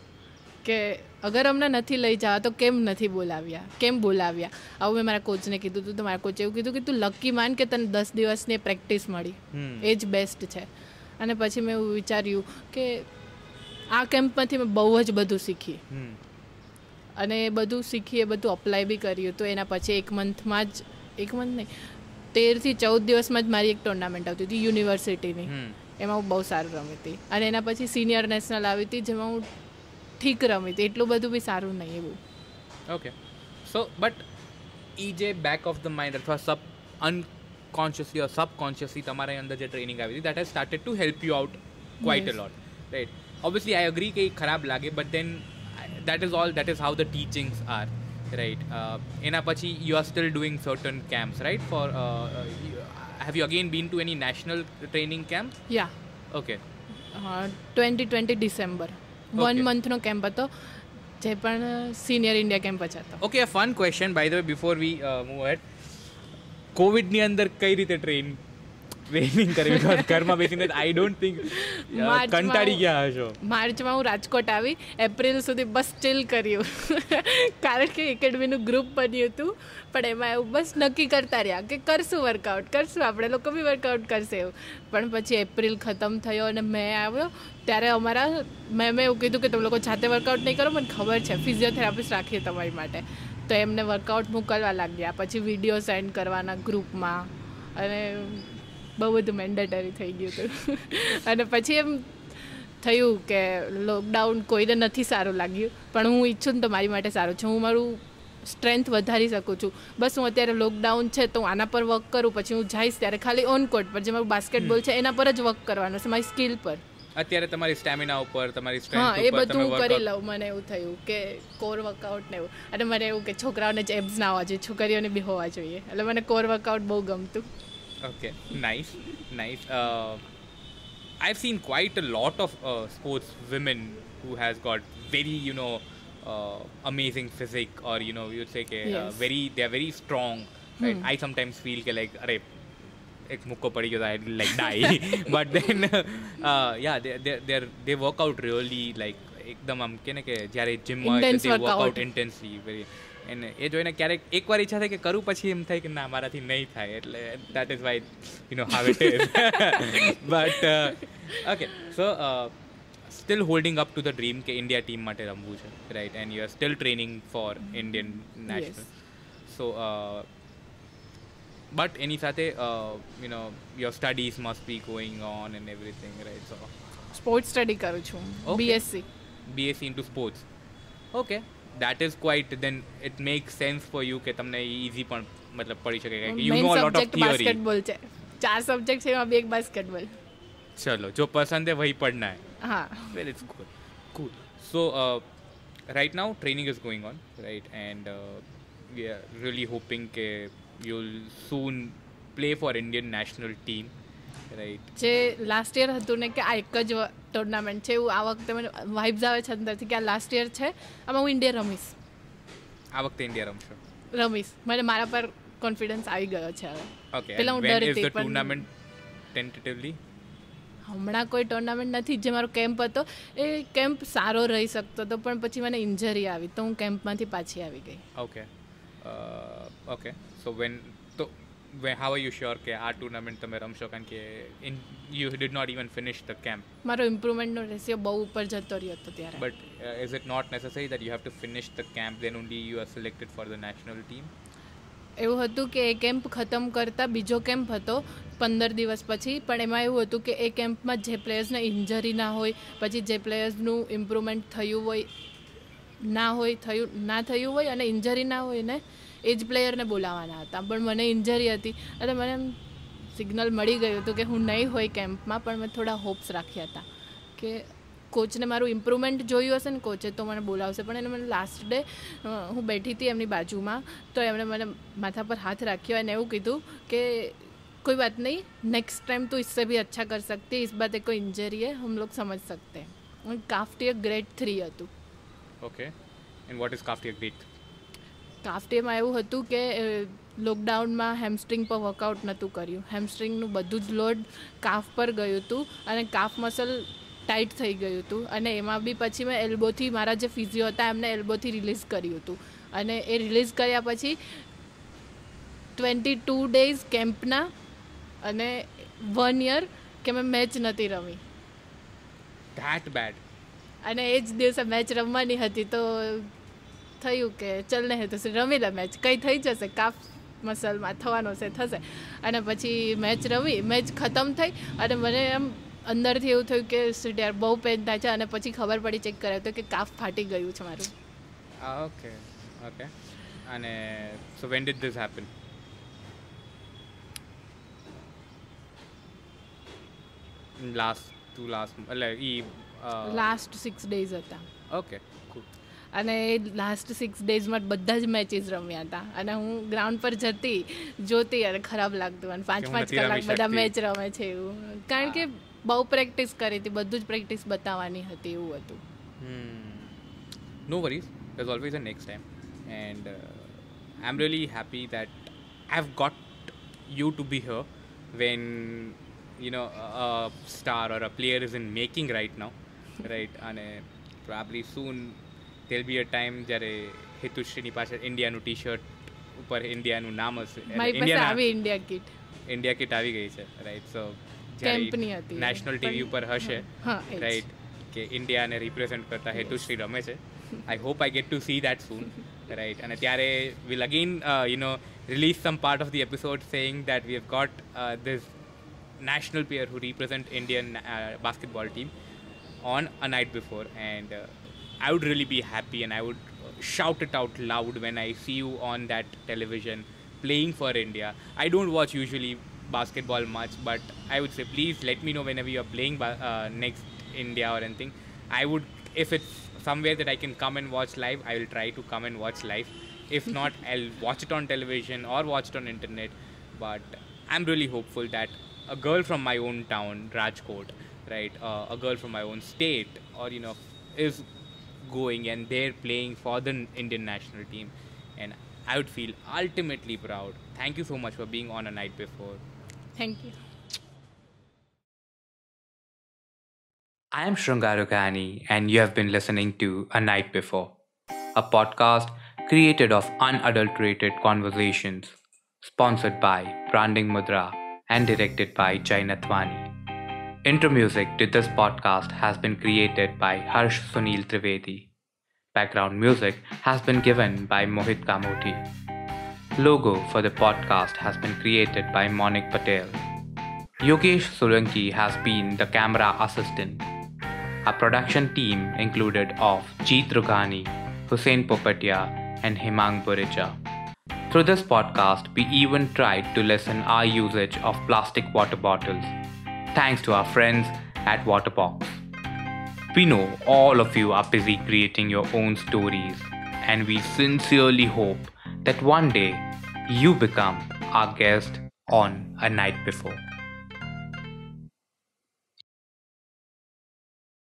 કે અગર અમને નથી લઈ જવા તો કેમ નથી બોલાવ્યા? કેમ બોલાવ્યા? આવું મેં મારા કોચને કીધું હતું તો મારા કોચે એવું કીધું કે તું લકી માન કે તને દસ દિવસની પ્રેક્ટિસ મળી. એ જ બેસ્ટ છે. અને પછી મેં એવું વિચાર્યું કે આ કેમ્પમાંથી મેં બહુ જ બધું શીખી. અને એ બધું શીખી એ બધું અપ્લાય બી કર્યું તો એના પછી એક મંથમાં જ એક મંથ નહીં તેરથી ચૌદ દિવસમાં જ મારી એક ટુર્નામેન્ટ આવતી હતી યુનિવર્સિટીની એમાં હું બહુ સારું રમી હતી. અને એના પછી સિનિયર નેશનલ આવી હતી જેમાં હું ઠીક રમી હતી એટલું બધું બી સારું નહીં એવું. ઓકે સો બટ એ જે બેક ઓફ ધ માઇન્ડ અથવા સબ અનકોન્શિયસલી ઓર સબકોન્શિયસલી તમારા અંદર જે ટ્રેનિંગ આવી હતી that has started to help you out quite a Yes. Lot right obviously I agree કે એ ખરાબ લાગે but then that is all that is how the teachings are right એના પછી you are still doing certain camps right for have you again been to any national training camp yeah okay twenty twenty December one મંથનો camp હતો જે પણ senior India camp જ હતો. Okay fun question by the way before we move ahead કોવિડની અંદર કઈ રીતે train training કરી બિકોઝ ઘરમાં બેસીને આઈ ડોન્ટ થિંક કંટાળી ગયા હશો. માર્ચમાં હું રાજકોટ આવી એપ્રિલ સુધી બસ સ્ટીલ કર્યું કારણ કે એકેડમીનું ગ્રુપ બન્યું હતું પણ એમાં એવું બસ નક્કી કરતા રહ્યા કે કરશું વર્કઆઉટ કરશું આપણે લોકો બી વર્કઆઉટ કરશે એવું. પણ પછી એપ્રિલ ખતમ થયો અને મેં આવ્યો ત્યારે અમારા મેં મેં એવું કીધું કે તમે લોકો જાતે વર્કઆઉટ નહીં કરો મને ખબર છે ફિઝિયોથેરાપિસ્ટ રાખીએ તમારી માટે. તો એમને વર્કઆઉટ મોકલવા લાગ્યા પછી વીડિયો સેન્ડ કરવાના ગ્રુપમાં અને બહુ બધું મેન્ડેટરી થઈ ગયું હતું. અને પછી એમ થયું કે લોકડાઉન કોઈને નથી સારું લાગ્યું. પણ હું ઈચ્છું ને તો મારી માટે સારું છે. હું મારું સ્ટ્રેન્થ વધારી શકું છું. બસ હું અત્યારે લોકડાઉન છે તો આના પર વર્ક કરું પછી હું જઈશ ત્યારે ખાલી ઓન કોર્ટ પર જે મારું બાસ્કેટબોલ છે એના પર જ વર્ક કરવાનું છે મારી સ્કિલ પર. અત્યારે તમારી સ્ટેમિના ઉપર તમારી હા ઉપર એ બધું હું કરી લઉં મને એવું થયું કે કોર વર્કઆઉટ ને એવું. અને મને એવું કે છોકરાઓને જ એબ્સ ના હોવા જોઈએ છોકરીઓને બી હોવા જોઈએ. એટલે મને કોર વર્કઆઉટ બહુ ગમતું. Okay, nice, nice. Uh, I've seen quite a lot of uh, sports women who has got very, you know, uh, amazing physique, or you know, you'd say, ke, uh, Yes. very, they are very strong. Right? I sometimes feel ke like, अरे एक मुक्को पड़ी गया I like die. but then, uh, yeah, they they they they work out really like એકદમ આમ કે ને કે જ્યારે જીમમાં Intense the work workout. Out intensely very અને એ જોઈને ક્યારેક એકવાર ઈચ્છા થાય કે કરું પછી એમ થાય કે ના મારાથી નહીં થાય. એટલે that is why you know how it is but okay so still holding up to the dream કે ઇન્ડિયા ટીમ માટે રમવું છે right and you are still training for Indian national so but એની સાથે you know your studies must be going on and everything right so sports study કરું છું. BSc BSc into sports sports. That is quite then it make sense for you કે તમને easy પણ મતલબ પડી શકે કે you know lot of theory basketball છે. ચાર સબ્જેક્ટ છે એમાં બે એક બાસ્કેટબોલ ચલો જો પસંદ હે વહી પડના હે. હા. Well it's good good so right now training is going on right and we are really hoping કે you will soon play for Indian national team જે લાસ્ટ યર હતું ને કે આ એક જ ટુર્નામેન્ટ છે એવું આ વખતે મને વાઇબ્સ આવે છે અંદરથી કે આ લાસ્ટ યર છે આમાં હું ઇન્ડિયા રમીશ. આ વખતે ઇન્ડિયા રમશો? રમીશ. મને મારા પર કોન્ફિડન્સ આવી ગયો છે હવે. Okay પેલા હું ડરતી પણ- ટુર્નામેન્ટ ટેન્ટેટિવલી હમણાં કોઈ ટુર્નામેન્ટ નથી જે મારો કેમ્પ હતો. એ કેમ્પ સારો રહી શકતો હતો પણ પછી મને ઇન્જરી આવી તો હું કેમ્પમાંથી પાછી આવી ગઈ. Okay okay so So when are you sure કે આ ટુર્નામેન્ટ તમે રમશો? કારણ કે in you did not even finish the camp મારો ઇમ્પ્રુવમેન્ટનો રેશિયો બહુ ઉપર જતો રહ્યો હતો ત્યારે. But is it not necessary that you have to finish the camp then only you are selected for the national team એવું હતું કે એ કેમ્પ ખતમ કરતાં બીજો કેમ્પ હતો પંદર દિવસ પછી પણ એમાં એવું હતું કે એ કેમ્પમાં જે પ્લેયર્સને ઇન્જરી ના હોય પછી જે પ્લેયર્સનું ઇમ્પ્રુવમેન્ટ થયું હોય ના હોય થયું ના થયું હોય અને ઇન્જરી ના હોય ને એ જ પ્લેયરને બોલાવવાના હતા પણ મને ઇન્જરી હતી અને મને એમ સિગ્નલ મળી ગયું હતું કે હું નહીં હોય કેમ્પમાં પણ મેં થોડા હોપ્સ રાખ્યા હતા કે કોચને મારું ઇમ્પ્રુવમેન્ટ જોયું હશે ને કોચે તો મને બોલાવશે પણ એને મને લાસ્ટ ડે હું બેઠી હતી એમની બાજુમાં તો એમણે મને માથા પર હાથ રાખ્યો અને એવું કીધું કે कोई बात नहीं नेक्स्ट टाइम तो इससे भी अच्छा कर सकते हैं इस बात है कोई इंजरी है हम लोग समझ सकते हैं કાફટીએ ગ્રેડ થ્રી હતું okay and what is કાફ્ટી great ડેમાં એવું હતું કે લોકડાઉનમાં હેમસ્ટ્રિંગ પર વર્કઆઉટ નહોતું કર્યું. હેમસ્ટ્રિંગનું બધું જ લોડ કાફ પર ગયું હતું અને કાફ મસલ ટાઈટ થઈ ગયું હતું. અને એમાં બી પછી મેં એલ્બોથી મારા જે ફિઝિયો હતા એમને એલ્બોથી રિલીઝ કર્યું હતું. અને એ રિલીઝ કર્યા પછી ટ્વેન્ટી ટુ ડેઝ કેમ્પના અને વન યર કે મેં મેચ નથી રમી. ધેટ બેડ અને એ જ દિવસે મેચ રમવાની હતી તો થયું કે ચલ ને તો રમી લે મેચ કંઈ થઈ જશે કાફ મસલમાં થવાનો છે થશે. અને પછી મેચ રમી મેચ ખતમ થઈ અને મને એમ અંદરથી એવું થયું કે યાર બહુ પેન થાય છે અને પછી ખબર પડી ચેક કરાયું તો કે કાફ ફાટી ગયું છે મારું. ઓકે ઓકે અને so when did this happen last to last એટલે ઈ લાસ્ટ સિક્સ ડેઝ હતા. ઓકે અને લાસ્ટ સિક્સ ડેઝમાં બધા જ મેચીસ રમ્યા હતા અને હું ગ્રાઉન્ડ પર જતી જોતી અને ખરાબ લાગતું અને પાંચ પાંચ કલાક બધા. મેચ રમે છે એવું કારણ કે બહુ પ્રેક્ટિસ કરી હતી બધું જ પ્રેક્ટિસ બતાવવાની હતી એવું હતું Hmm. No worries. There's always a next time, and uh, I'm really happy that I've got you to be here when you know a a star or a player is in making right now, right? And uh, probably be a time જ્યારે હિતુશ્રીની પાસે ઇન્ડિયાનું T shirt ઉપર ઇન્ડિયાનું નામ હશે. India kit India kit આવી ગઈ છે રાઈટ સો કેમ્પની હતી. નેશનલ ટીવી ઉપર હશે. રાઈટ કે ઇન્ડિયાને રિપ્રેઝેન્ટ કરતા હેતુશ્રી રમે છે. I hope I get to see that soon right અને ત્યારે will again you know release some part of the episode saying that we have got this national player who represent Indian uh, basketball team on a night before, and uh, I would really be happy and I would shout it out loud when I see you on that television playing for India. I don't watch usually basketball much, but I would say please let me know whenever you are playing uh, next India or anything. I would, if it's somewhere that I can come and watch live, I will try to come and watch live. If not, I'll watch it on television or watch it on internet. But I'm really hopeful that a girl from my own town, Rajkot, right, uh, a girl from my own state, or you know, is going and they're playing for the Indian national team. And I would feel ultimately proud. Thank you so much for being on a night before. Thank you. I am Shrungarukani, and you have been listening to A Night Before, a podcast created of unadulterated conversations, sponsored by Branding Mudra and directed by Jai Natwani. Intro music to this podcast has been created by Harsh Sunil Trivedi. Background music has been given by Mohit Kamoti. Logo for the podcast has been created by Monik Patel. Yogesh Solanki has been the camera assistant. Our production team included of Jeet Rughani, Hussein Popatia, and Himang Burija. Through this podcast, we even tried to lessen our usage of plastic water bottles, thanks to our friends at Waterbox. We know all of you are busy creating your own stories, and we sincerely hope that one day you become our guest on a night before.